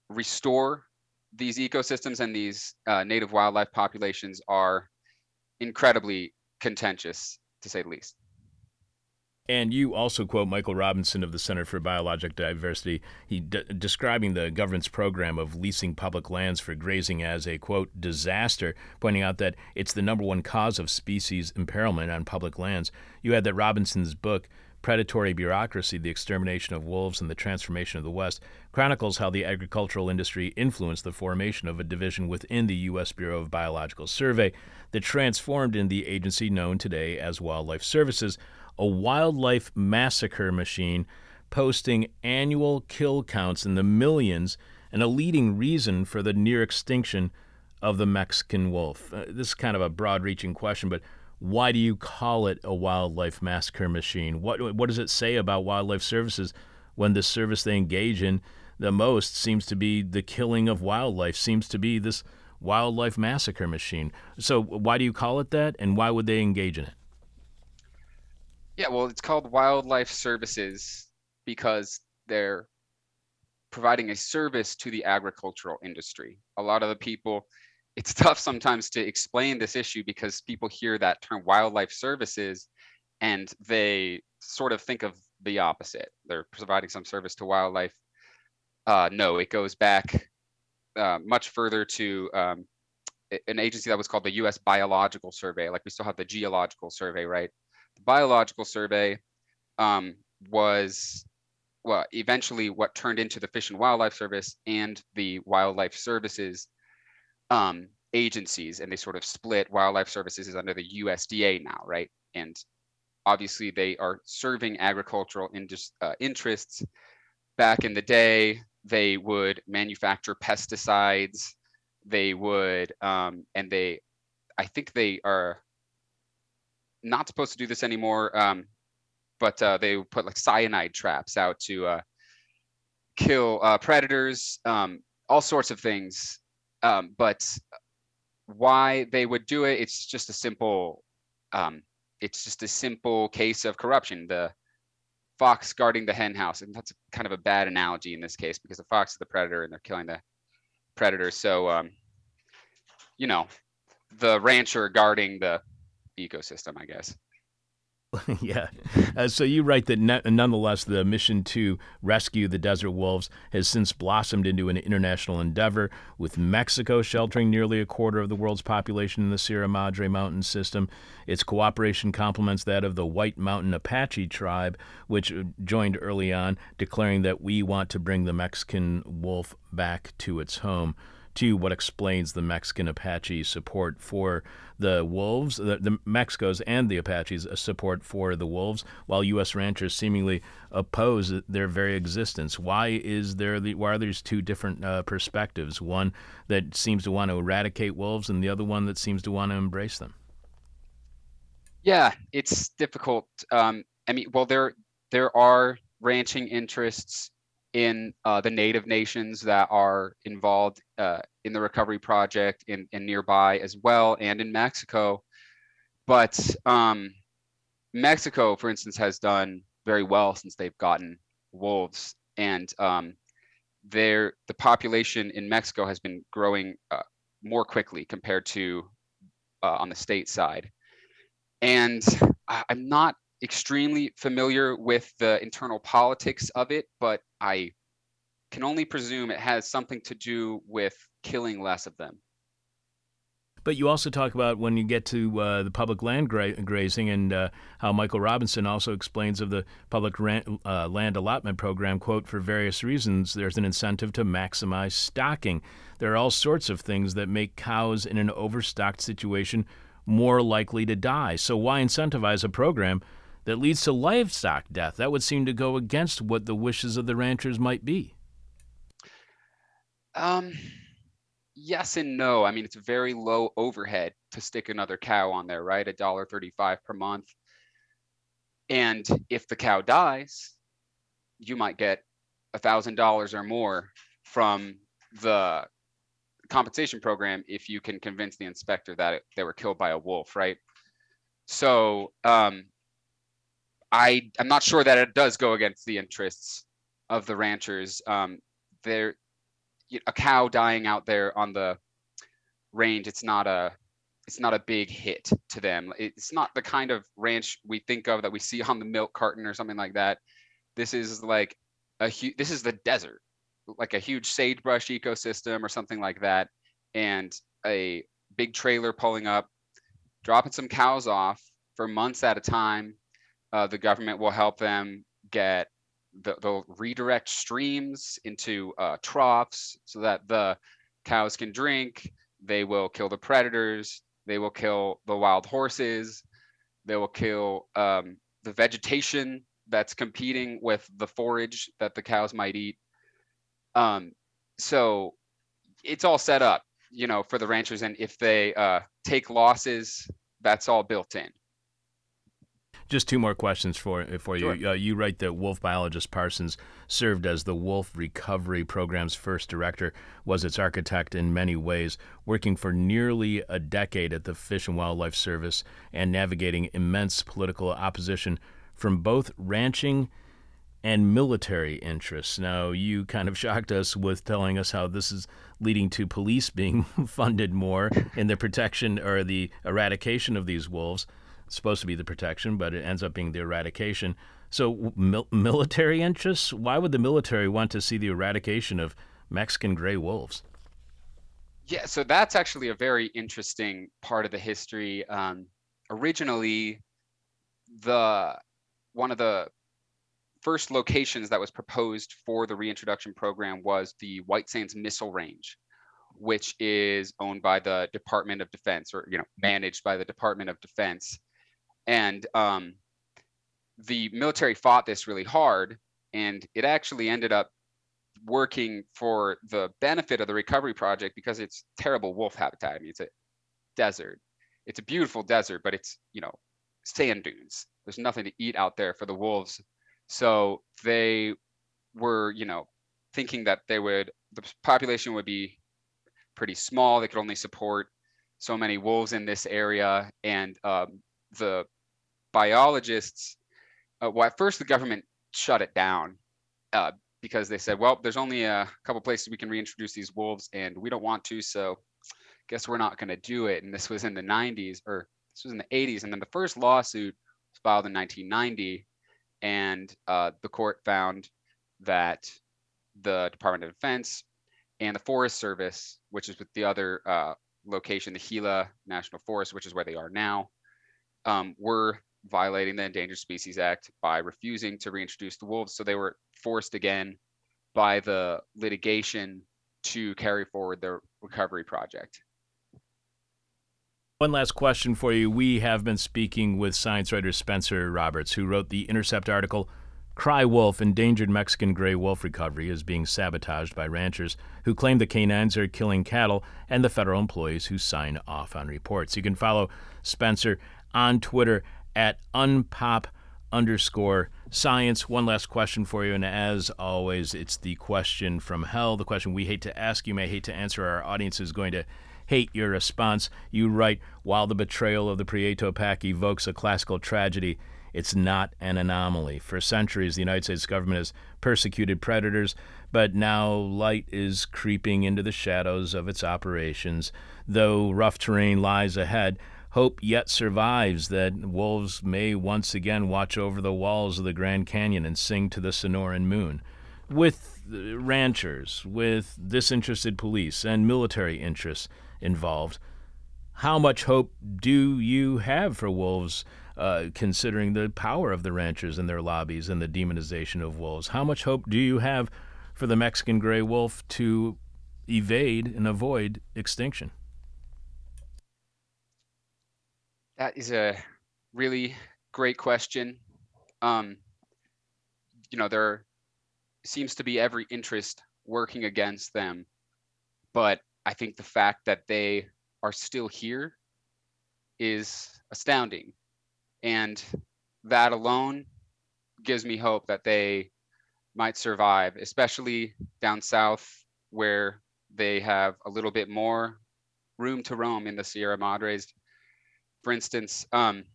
restore these ecosystems and these uh, native wildlife populations are incredibly contentious, to say the least. And you also quote Michael Robinson of the Center for Biologic Diversity, he describing the government's program of leasing public lands for grazing as a quote disaster, pointing out that it's the number one cause of species imperilment on public lands. You add that Robinson's book Predatory Bureaucracy, The Extermination of Wolves and the Transformation of the West, chronicles how the agricultural industry influenced the formation of a division within the U.S. Bureau of Biological Survey that transformed in the agency known today as Wildlife Services, a wildlife massacre machine posting annual kill counts in the millions and a leading reason for the near extinction of the Mexican wolf. Uh, this is kind of a broad reaching question, but why do you call it a wildlife massacre machine? What what does it say about wildlife services when the service they engage in the most seems to be the killing of wildlife, seems to be this wildlife massacre machine. So why do you call it that and why would they engage in it? Yeah, well, it's called wildlife services because they're providing a service to the agricultural industry. A lot of the people it's [laughs] tough sometimes to explain this issue because people hear that term wildlife services and they sort of think of the opposite. They're providing some service to wildlife. Uh, no, it goes back uh, much further to um, an agency that was called the U.S. Biological Survey. Like we still have the Geological Survey, right? The Biological Survey um, was well, eventually what turned into the Fish and Wildlife Service and the Wildlife Services um, agencies and they sort of split wildlife services is under the USDA now, right? And obviously they are serving agricultural uh, interests. Back in the day, they would manufacture pesticides. They would, um, and they, I think they are not supposed to do this anymore, um, but uh, they put like cyanide traps out to uh, kill uh, predators, um, all sorts of things um, but why they would do it, it's just a simple, um, it's just a simple case of corruption. The fox guarding the hen house, and that's kind of a bad analogy in this case because the fox is the predator and they're killing the predator. So, um, you know, the rancher guarding the ecosystem, I guess. [laughs] yeah. Uh, so you write that ne- nonetheless, the mission to rescue the desert wolves has since blossomed into an international endeavor, with Mexico sheltering nearly a quarter of the world's population in the Sierra Madre mountain system. Its cooperation complements that of the White Mountain Apache tribe, which uh, joined early on, declaring that we want to bring the Mexican wolf back to its home to what explains the Mexican Apache support for the wolves, the, the Mexico's and the Apaches' support for the wolves, while U.S. ranchers seemingly oppose their very existence. Why is there the, why are these two different uh, perspectives? One that seems to want to eradicate wolves, and the other one that seems to want to embrace them. Yeah, it's difficult. Um, I mean, well, there there are ranching interests in uh, the native nations that are involved uh, in the recovery project in, in nearby as well and in Mexico. But um, Mexico, for instance, has done very well since they've gotten wolves, and um, the population in Mexico has been growing uh, more quickly compared to uh, on the state side. And I'm not extremely familiar with the internal politics of it, but I can only presume it has something to do with killing less of them. But you also talk about when you get to uh, the public land gra- grazing and uh, how Michael Robinson also explains of the public uh, land allotment program, quote, for various reasons, there's an incentive to maximize stocking. There are all sorts of things that make cows in an overstocked situation more likely to die. So why incentivize a program that leads to livestock death. That would seem to go against what the wishes of the ranchers might be. Um, yes and no. I mean, it's very low overhead to stick another cow on there, right? A dollar thirty-five per month. And if the cow dies, you might get a thousand dollars or more from the compensation program if you can convince the inspector that it, they were killed by a wolf, right? So um, I'm not sure that it does go against the interests of the ranchers. Um, there, a cow dying out there on the range, it's not a it's not a big hit to them. It's not the kind of ranch we think of that we see [laughs] on the milk carton or something like that. This is like a huge. This is the desert, like a huge sagebrush ecosystem or something like that, and a big trailer pulling up, dropping some cows off for months at a time. Uh, the government will help them get the, they'll redirect streams into uh, troughs so that the cows can drink. They will kill the predators. They will kill the wild horses. They will kill um, the vegetation that's competing with the forage that the cows might eat. Um, so it's all set up, you know, for the ranchers. And if they uh, take losses, that's all built in. Just two more questions for for you. Sure. Uh, you write that wolf biologist Parsons served as the Wolf Recovery Program's first director, was its architect in many ways, working for nearly a decade at the Fish and Wildlife Service and navigating immense political opposition from both ranching and military interests. Now, you kind of shocked us with telling us how this is leading to police being [laughs] funded more in the protection or the eradication of these wolves supposed to be the protection, but it ends up being the eradication. So, mil- military interests? Why would the military want to see the eradication of Mexican gray wolves? Yeah, so that's actually a very interesting part of the history. Um, originally, the one of the first locations that was proposed for the reintroduction program was the White Sands Missile Range, which is owned by the Department of Defense, or you know, managed by the Department of Defense and um, the military fought this really hard and it actually ended up working for the benefit of the recovery project because it's terrible wolf habitat. I mean it's a desert. It's a beautiful desert but it's you know sand dunes. There's nothing to eat out there for the wolves. So they were you know thinking that they would the population would be pretty small. They could only support so many wolves in this area. And um, the biologists, uh, well, at first the government shut it down uh, because they said, well, there's only a couple places we can reintroduce these wolves and we don't want to, so guess we're not going to do it. And this was in the 90s, or this was in the 80s. And then the first lawsuit was filed in 1990, and uh, the court found that the Department of Defense and the Forest Service, which is with the other uh, location, the Gila National Forest, which is where they are now, um, were violating the Endangered Species Act by refusing to reintroduce the wolves. So they were forced again by the litigation to carry forward their recovery project. One last question for you. We have been speaking with science writer Spencer Roberts, who wrote the Intercept article Cry Wolf Endangered Mexican Gray Wolf Recovery is being sabotaged by ranchers who claim the canines are killing cattle and the federal employees who sign off on reports. You can follow Spencer on Twitter at unpop underscore science. One last question for you, and as always, it's the question from hell, the question we hate to ask, you may hate to answer. Our audience is going to hate your response. You write, while the betrayal of the Prieto Pack evokes a classical tragedy, it's not an anomaly. For centuries, the United States government has persecuted predators, but now light is creeping into the shadows of its operations. Though rough terrain lies ahead, Hope yet survives that wolves may once again watch over the walls of the Grand Canyon and sing to the Sonoran moon. With ranchers, with disinterested police, and military interests involved, how much hope do you have for wolves, uh, considering the power of the ranchers and their lobbies and the demonization of wolves? How much hope do you have for the Mexican gray wolf to evade and avoid extinction? That is a really great question. Um, you know, there seems to be every interest working against them, but I think the fact that they are still here is astounding. And that alone gives me hope that they might survive, especially down south where they have a little bit more room to roam in the Sierra Madres for instance, um,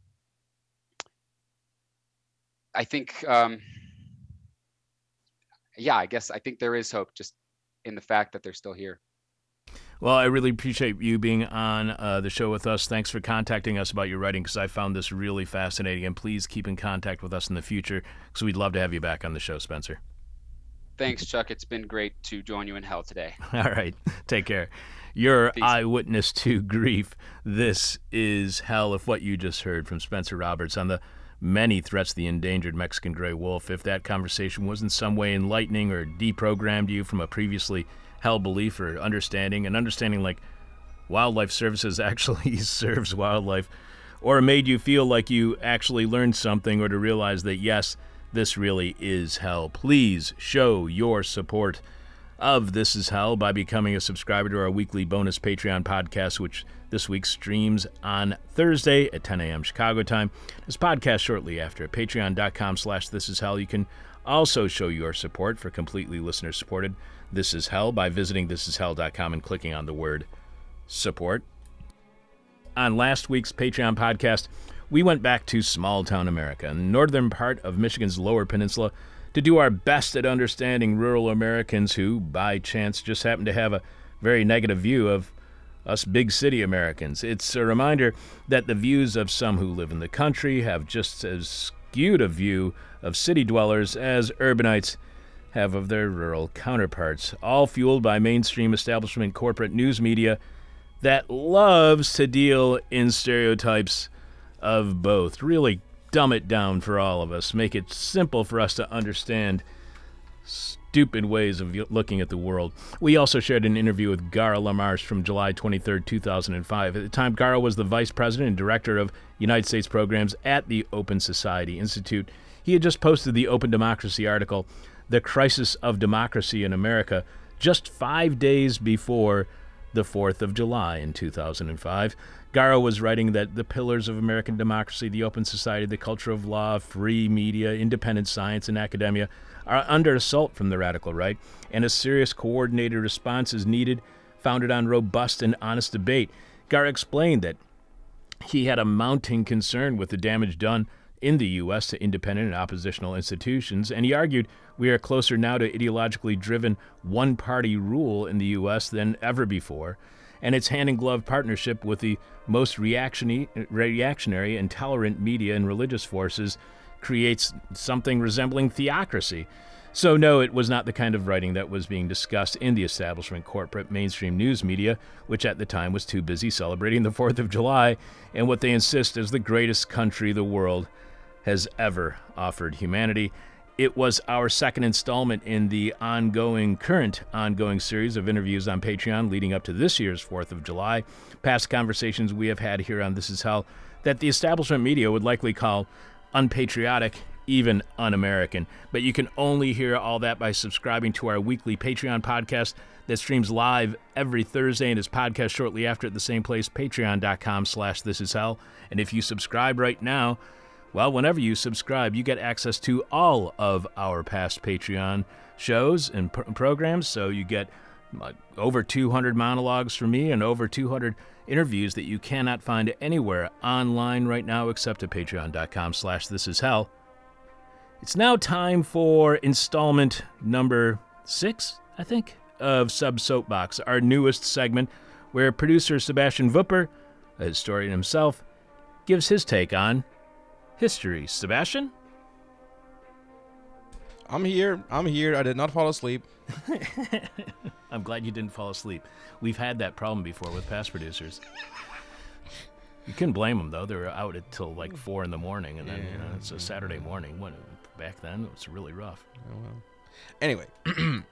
I think, um, yeah, I guess I think there is hope just in the fact that they're still here. Well, I really appreciate you being on uh, the show with us. Thanks for contacting us about your writing because I found this really fascinating. And please keep in contact with us in the future because we'd love to have you back on the show, Spencer. Thanks, Chuck. It's been great to join you in hell today. [laughs] All right. Take care. Your Peace. eyewitness to grief. This is hell if what you just heard from Spencer Roberts on the many threats to the endangered Mexican gray wolf. If that conversation was in some way enlightening or deprogrammed you from a previously held belief or understanding, and understanding like wildlife services [laughs] actually serves wildlife, or made you feel like you actually learned something or to realize that yes, this really is hell, please show your support of This Is Hell by becoming a subscriber to our weekly bonus Patreon podcast, which this week streams on Thursday at 10 a.m. Chicago time. This podcast shortly after at patreon.com slash This Is Hell. You can also show your support for completely listener supported This Is Hell by visiting thisishell.com and clicking on the word support. On last week's Patreon podcast, we went back to small town America, the northern part of Michigan's lower peninsula, to do our best at understanding rural Americans who, by chance, just happen to have a very negative view of us big city Americans. It's a reminder that the views of some who live in the country have just as skewed a view of city dwellers as urbanites have of their rural counterparts, all fueled by mainstream establishment corporate news media that loves to deal in stereotypes of both. Really dumb it down for all of us, make it simple for us to understand stupid ways of looking at the world. We also shared an interview with Gara LaMarche from July 23, 2005. At the time, Gara was the vice president and director of United States programs at the Open Society Institute. He had just posted the Open Democracy article, The Crisis of Democracy in America, just five days before the 4th of July in 2005. Gara was writing that the pillars of American democracy, the open society, the culture of law, free media, independent science, and academia are under assault from the radical right, and a serious coordinated response is needed, founded on robust and honest debate. Gara explained that he had a mounting concern with the damage done in the U.S. to independent and oppositional institutions, and he argued we are closer now to ideologically driven one party rule in the U.S. than ever before and its hand in glove partnership with the most reactionary, reactionary and tolerant media and religious forces creates something resembling theocracy. So, no, it was not the kind of writing that was being discussed in the establishment corporate mainstream news media, which at the time was too busy celebrating the 4th of July and what they insist is the greatest country the world has ever offered humanity. It was our second installment in the ongoing, current ongoing series of interviews on Patreon leading up to this year's 4th of July. Past conversations we have had here on This Is Hell that the establishment media would likely call unpatriotic, even un American. But you can only hear all that by subscribing to our weekly Patreon podcast that streams live every Thursday and is podcast shortly after at the same place, patreon.com slash this is hell. And if you subscribe right now, well, whenever you subscribe, you get access to all of our past Patreon shows and pr- programs. So you get uh, over 200 monologues from me and over 200 interviews that you cannot find anywhere online right now except at patreon.com slash this is hell. It's now time for installment number six, I think, of Sub Soapbox, our newest segment where producer Sebastian Wupper, a historian himself, gives his take on history. Sebastian? I'm here. I'm here. I did not fall asleep. [laughs] I'm glad you didn't fall asleep. We've had that problem before with past producers. You can't blame them though; they were out until like four in the morning, and then you know it's a Saturday morning. When back then it was really rough. Oh, well. Anyway, [clears throat]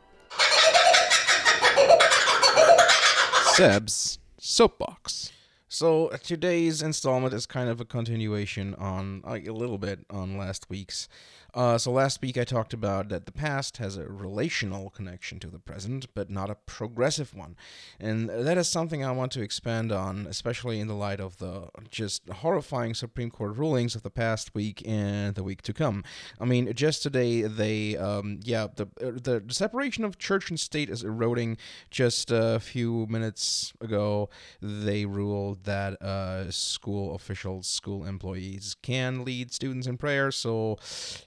Seb's soapbox. So today's installment is kind of a continuation on a little bit on last week's. Uh, so last week I talked about that the past has a relational connection to the present, but not a progressive one, and that is something I want to expand on, especially in the light of the just horrifying Supreme Court rulings of the past week and the week to come. I mean, just today they, um, yeah, the the separation of church and state is eroding. Just a few minutes ago, they ruled that uh, school officials, school employees can lead students in prayer. So,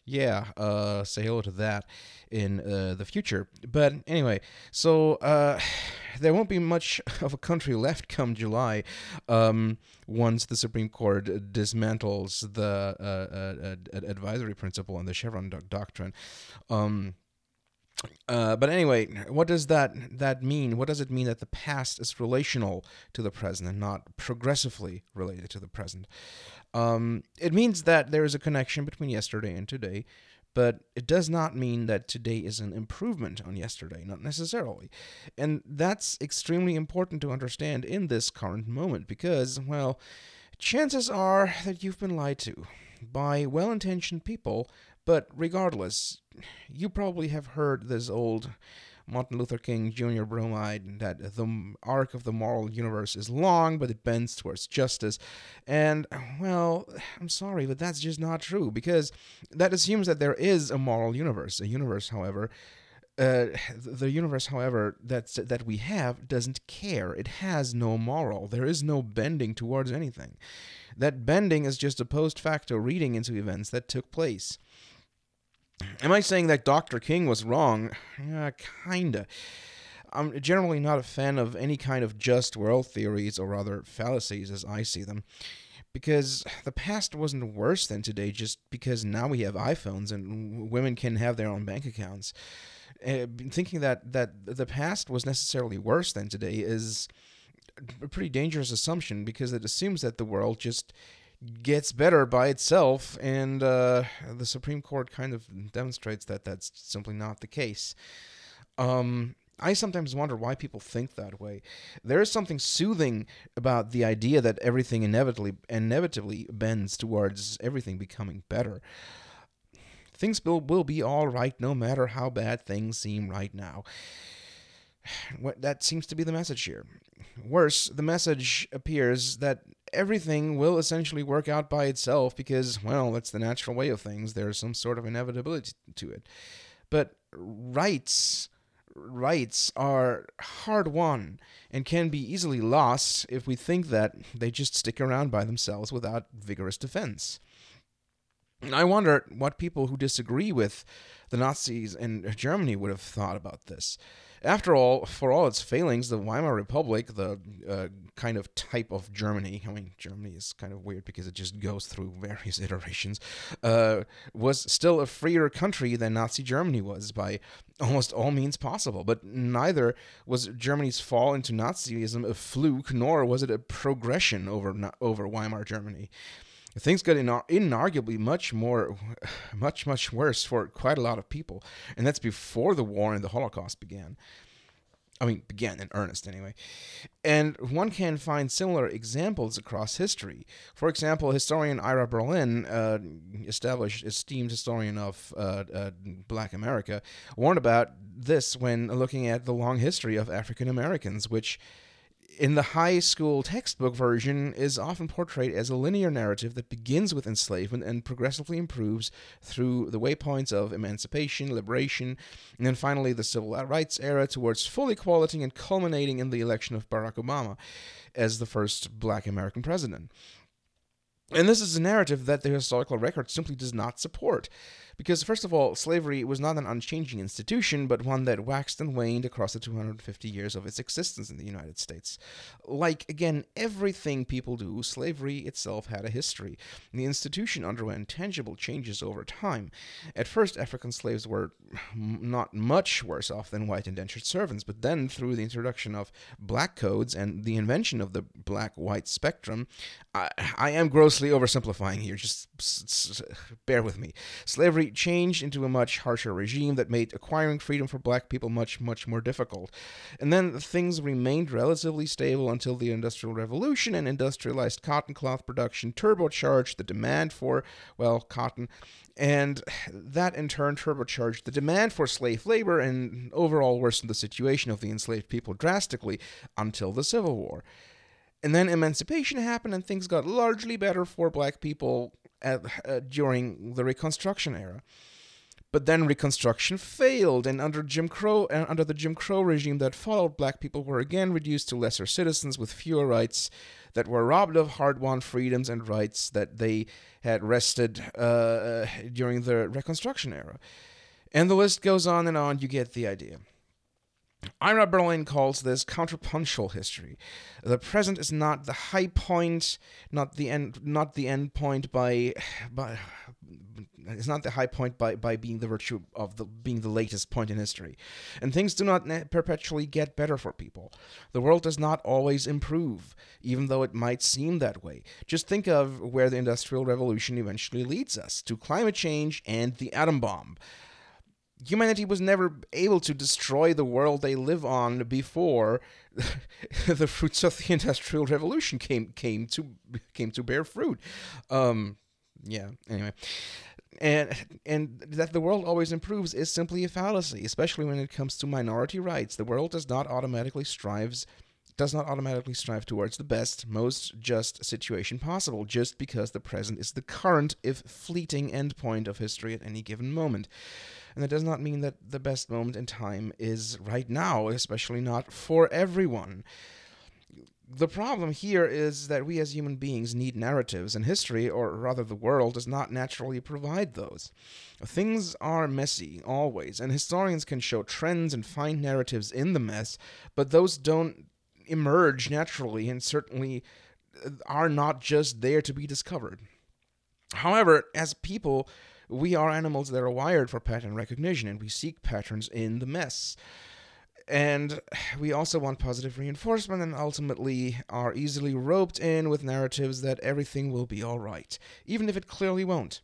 yeah, uh, say hello to that in uh, the future. But anyway, so uh, [sighs] there won't be much [laughs] of a country left come July um, once the Supreme Court dismantles the uh, uh, advisory principle and the Chevron doctrine. Um, uh, but anyway, what does that that mean? What does it mean that the past is relational to the present and not progressively related to the present? Um, it means that there is a connection between yesterday and today, but it does not mean that today is an improvement on yesterday, not necessarily. And that's extremely important to understand in this current moment because, well, chances are that you've been lied to by well intentioned people but regardless, you probably have heard this old Martin Luther King Jr. bromide that the arc of the moral universe is long, but it bends towards justice. And, well, I'm sorry, but that's just not true because that assumes that there is a moral universe. A universe, however, uh, the universe, however, that that we have doesn't care. It has no moral. There is no bending towards anything. That bending is just a post facto reading into events that took place. Am I saying that Dr. King was wrong? Yeah, kinda. I'm generally not a fan of any kind of just world theories, or rather fallacies as I see them, because the past wasn't worse than today just because now we have iPhones and women can have their own bank accounts. Uh, thinking that, that the past was necessarily worse than today is a pretty dangerous assumption because it assumes that the world just gets better by itself, and uh, the Supreme Court kind of demonstrates that that's simply not the case. Um, I sometimes wonder why people think that way. There is something soothing about the idea that everything inevitably inevitably bends towards everything becoming better. Things will, will be all right no matter how bad things seem right now. [sighs] What, That seems to be the message here. Worse, the message appears that everything will essentially work out by itself because, well, that's the natural way of things. There's some sort of inevitability to it. But rights rights are hard won and can be easily lost if we think that they just stick around by themselves without vigorous defense. I wonder what people who disagree with the Nazis in Germany would have thought about this. After all, for all its failings, the Weimar Republic, the uh, kind of type of Germany, I mean, Germany is kind of weird because it just goes through various [laughs] iterations, uh, was still a freer country than Nazi Germany was by almost all means possible. But neither was Germany's fall into Nazism a fluke, nor was it a progression over, over Weimar Germany things got inar- inarguably much more, [sighs] much, much worse for quite a lot of people. And that's before the war and the Holocaust began. I mean, began in earnest anyway. And one can find similar examples across history. For example, historian Ira Berlin, uh, established esteemed historian of uh, uh, Black America, warned about this when looking at the long history of African Americans, which in the high school textbook version is often portrayed as a linear narrative that begins with enslavement and progressively improves through the waypoints of emancipation, liberation, and then finally the civil rights era towards full equality and culminating in the election of Barack Obama as the first black American president. And this is a narrative that the historical record simply does not support. Because, first of all, slavery was not an unchanging institution, but one that waxed and waned across the 250 years of its existence in the United States. Like, again, everything people do, slavery itself had a history. The institution underwent tangible changes over time. At first, African slaves were not much worse off than white indentured servants, but then, through the introduction of black codes and the invention of the black white spectrum, I, I am grossly oversimplifying here, just bear with me. Slavery changed into a much harsher regime that made acquiring freedom for black people much, much more difficult. And then things remained relatively stable until the Industrial Revolution and industrialized cotton cloth production turbocharged the demand for, well, cotton. And that in turn turbocharged the demand for slave labor and overall worsened the situation of the enslaved people drastically until the Civil War. And then emancipation happened and things got largely better for black people at, uh, during the Reconstruction era. But then Reconstruction failed, and under Jim Crow, and under the Jim Crow regime that followed, black people were again reduced to lesser citizens with fewer rights, that were robbed of hard-won freedoms and rights that they had wrested uh, during the Reconstruction era. And the list goes on and on. You get the idea. Ira Berlin calls this contrapuntal history. The present is not the high point, not the end, not the end point by, by it's not the high point by, by being the virtue of the being the latest point in history. And things do not perpetually get better for people. The world does not always improve, even though it might seem that way. Just think of where the Industrial Revolution eventually leads us to climate change and the atom bomb humanity was never able to destroy the world they live on before [laughs] the fruits of the industrial revolution came came to came to bear fruit. Um yeah anyway. And and that the world always improves is simply a fallacy especially when it comes to minority rights. The world does not automatically strives does not automatically strive towards the best, most just situation possible, just because the present is the current, if fleeting, endpoint of history at any given moment. And that does not mean that the best moment in time is right now, especially not for everyone. The problem here is that we as human beings need narratives, and history, or rather the world, does not naturally provide those. Things are messy, always, and historians can show trends and find narratives in the mess, but those don't emerge naturally and certainly uh, are not just there to be discovered. However, as people, we are animals that are wired for pattern recognition and we seek patterns in the mess. And we also want positive reinforcement and ultimately are easily roped in with narratives that everything will be all right, even if it clearly won't.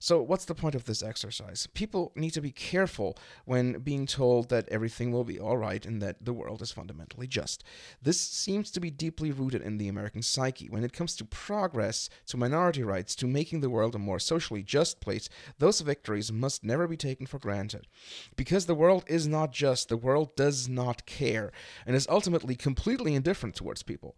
So, what's the point of this exercise? People need to be careful when being told that everything will be all right and that the world is fundamentally just. This seems to be deeply rooted in the American psyche. When it comes to progress, to minority rights, to making the world a more socially just place, those victories must never be taken for granted. Because the world is not just, the world does not care, and is ultimately completely indifferent towards people.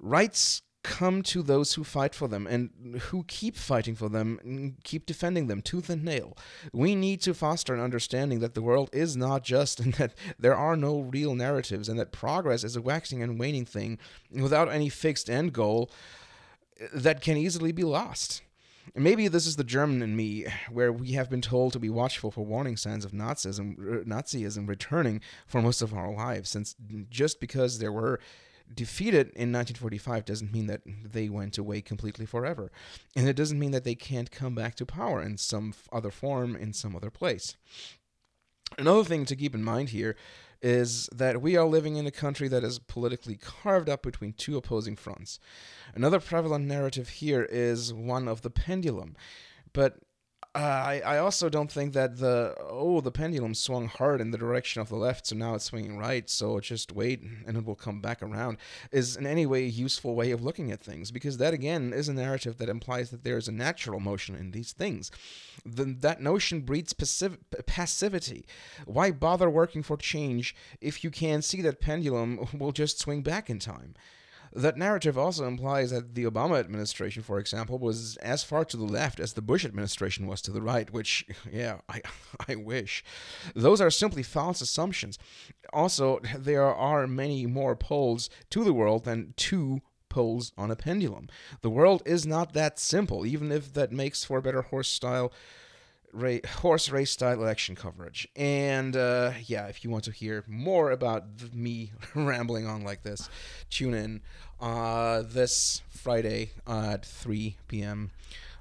Rights come to those who fight for them and who keep fighting for them and keep defending them tooth and nail. We need to foster an understanding that the world is not just [laughs] and that there are no real narratives and that progress is a waxing and waning thing without any fixed end goal that can easily be lost. Maybe this is the German in me, where we have been told to be watchful for warning signs of Nazism, Nazism returning for most of our lives, since just because there were defeated in 1945 doesn't mean that they went away completely forever. And it doesn't mean that they can't come back to power in some other form, in some other place. Another thing to keep in mind here is that we are living in a country that is politically carved up between two opposing fronts. Another prevalent narrative here is one of the pendulum. But uh, I, I also don't think that the oh the pendulum swung hard in the direction of the left so now it's swinging right so just wait and it will come back around is in any way a useful way of looking at things because that again is a narrative that implies that there is a natural motion in these things. The, that notion breeds passiv- passivity. Why bother working for change if you can see that pendulum [laughs] will just swing back in time that narrative also implies that the Obama administration, for example, was as far to the left as the Bush administration was to the right, which, [laughs] yeah, I, [laughs] I wish. Those are simply false assumptions. Also, there are many more poles to the world than two poles on a pendulum. The world is not that simple, even if that makes for better horse style Ra- horse race style election coverage. And uh, yeah, if you want to hear more about me [laughs] rambling on like this, tune in uh, this Friday at 3 p.m.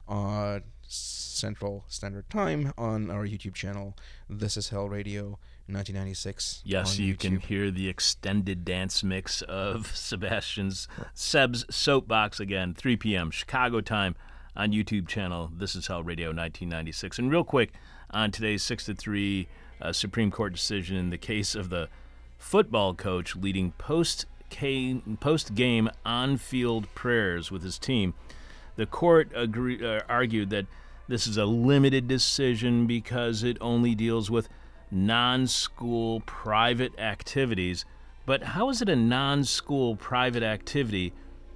Uh, Central Standard Time on our YouTube channel. This is Hell Radio. 1996. Yes, you YouTube. can hear the extended dance mix of [laughs] Sebastian's Seb's Soapbox again, 3 p.m. Chicago time on YouTube channel. This is Hell Radio 1996. And real quick, on today's 6 to 3 uh, Supreme Court decision in the case of the football coach leading post game on field prayers with his team, the court uh, argued that this is a limited decision because it only deals with non school private activities. But how is it a non school private activity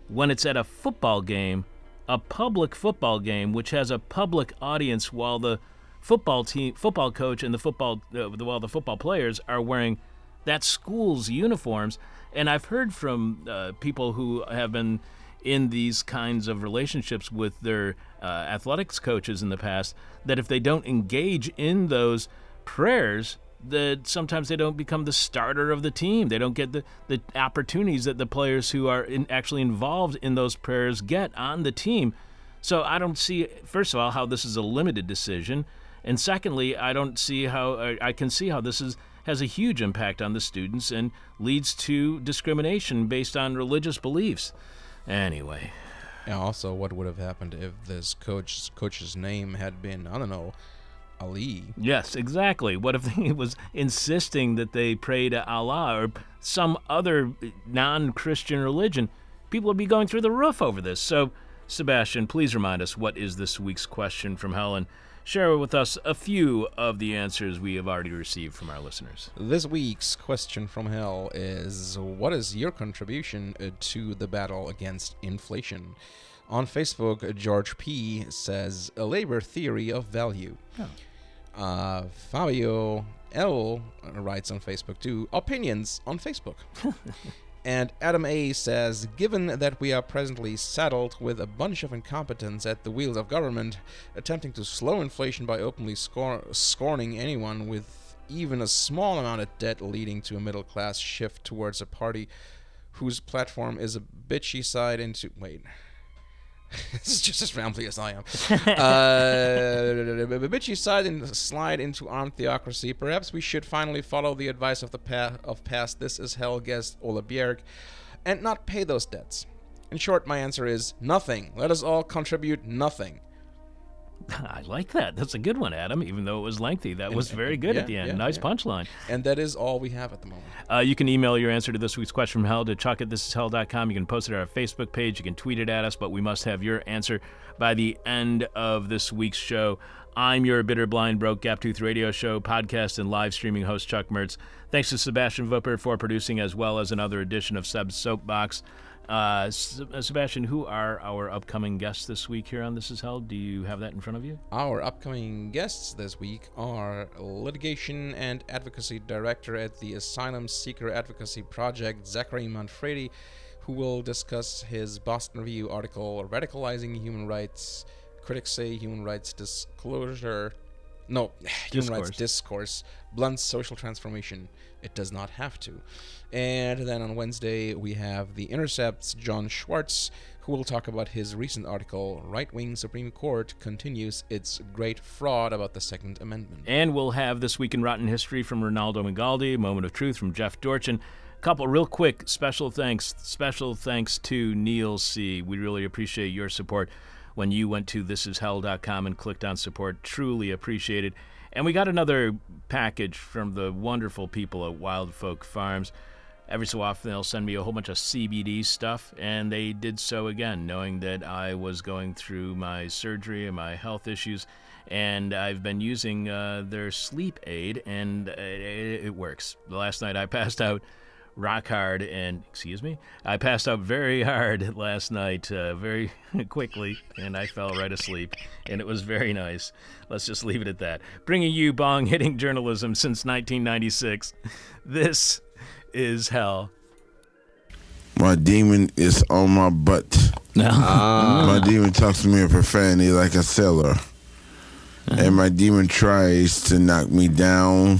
when it's at a football game a public football game which has a public audience while the football team, football coach, and the football, uh, well, the football players are wearing that school's uniforms. And I've heard from uh, people who have been in these kinds of relationships with their uh, athletics coaches in the past that if they don't engage in those prayers, that sometimes they don't become the starter of the team. They don't get the, the opportunities that the players who are in, actually involved in those prayers get on the team. So I don't see, first of all, how this is a limited decision. And secondly, I don't see how, I can see how this is has a huge impact on the students and leads to discrimination based on religious beliefs. Anyway. And also, what would have happened if this coach coach's name had been I don't know, Ali? Yes, exactly. What if [laughs] he was insisting that they pray to Allah or some other non-Christian religion? People would be going through the roof over this. So, Sebastian, please remind us what is this week's question from Helen share with us a few of the answers we have already received from our listeners. This week's question from hell is What is your contribution to the battle against inflation? On Facebook, George P. says, A labor theory of value. Oh. Uh, Fabio L. writes on Facebook too, Opinions on Facebook. [laughs] And Adam A says, given that we are presently saddled with a bunch of incompetents at the wheels of government, attempting to slow inflation by openly scor- scorning anyone with even a small amount of debt, leading to a middle class shift towards a party whose platform is a bitchy side into. Wait. [laughs] this is just as family as I am. uh, [laughs] and slide into armed theocracy. Perhaps we should finally follow the advice of the pa- of past This Is Hell guest Ola and not pay those debts. In short, my answer is nothing. Let us all contribute nothing. [laughs] I like that. That's a good one, Adam. Even though it was lengthy, that was very good yeah, at the end. yeah, nice yeah. punchline. And that is all we have at the moment. Uh, you can email your answer to this week's question from hell to chuck at thisishell.com. You can post it on our Facebook page. You can tweet it at us, but we must have your answer by the end of this week's show. I'm your bitter, blind, broke, gap tooth radio show, podcast, and live streaming host, Chuck Mertz. Thanks to Sebastian Wupper for producing, as well as another edition of Seb's Soapbox. Uh, Sebastian, who are our upcoming guests this week here on This Is Hell? Do you have that in front of you? Our upcoming guests this week are Litigation and Advocacy Director at the Asylum Seeker Advocacy Project, Zachary Manfredi, who will discuss his Boston Review article, Radicalizing Human Rights. Critics say human rights disclosure. No, [sighs] human Discourse. rights discourse blunts social transformation. It does not have to. And then on Wednesday, we have The Intercept's Jon Schwarz, who will talk about his recent article, Right Wing Supreme Court Continues Its Great Fraud About the Second Amendment. And we'll have This Week in Rotten History from Ronaldo Migaldi, Moment of Truth from Jeff Dorchin. A couple real quick special thanks. Special thanks to Neil C. We really appreciate your support when you went to thisishell.com and clicked on support. Truly appreciated. And we got another package from the wonderful people at Wild Folk Farms. Every so often, they'll send me a whole bunch of CBD stuff, and they did so again, knowing that I was going through my surgery and my health issues. And I've been using uh, their sleep aid, and it, it works. The last night, I passed out rock hard and excuse me i passed out very hard [laughs] last night uh, very [laughs] quickly and i fell right asleep and it was very nice let's just leave it at that bringing you bong hitting journalism since 1996 [laughs] this is hell My demon is on my butt. My demon talks to me in profanity like a sailor. And my demon tries to knock me down.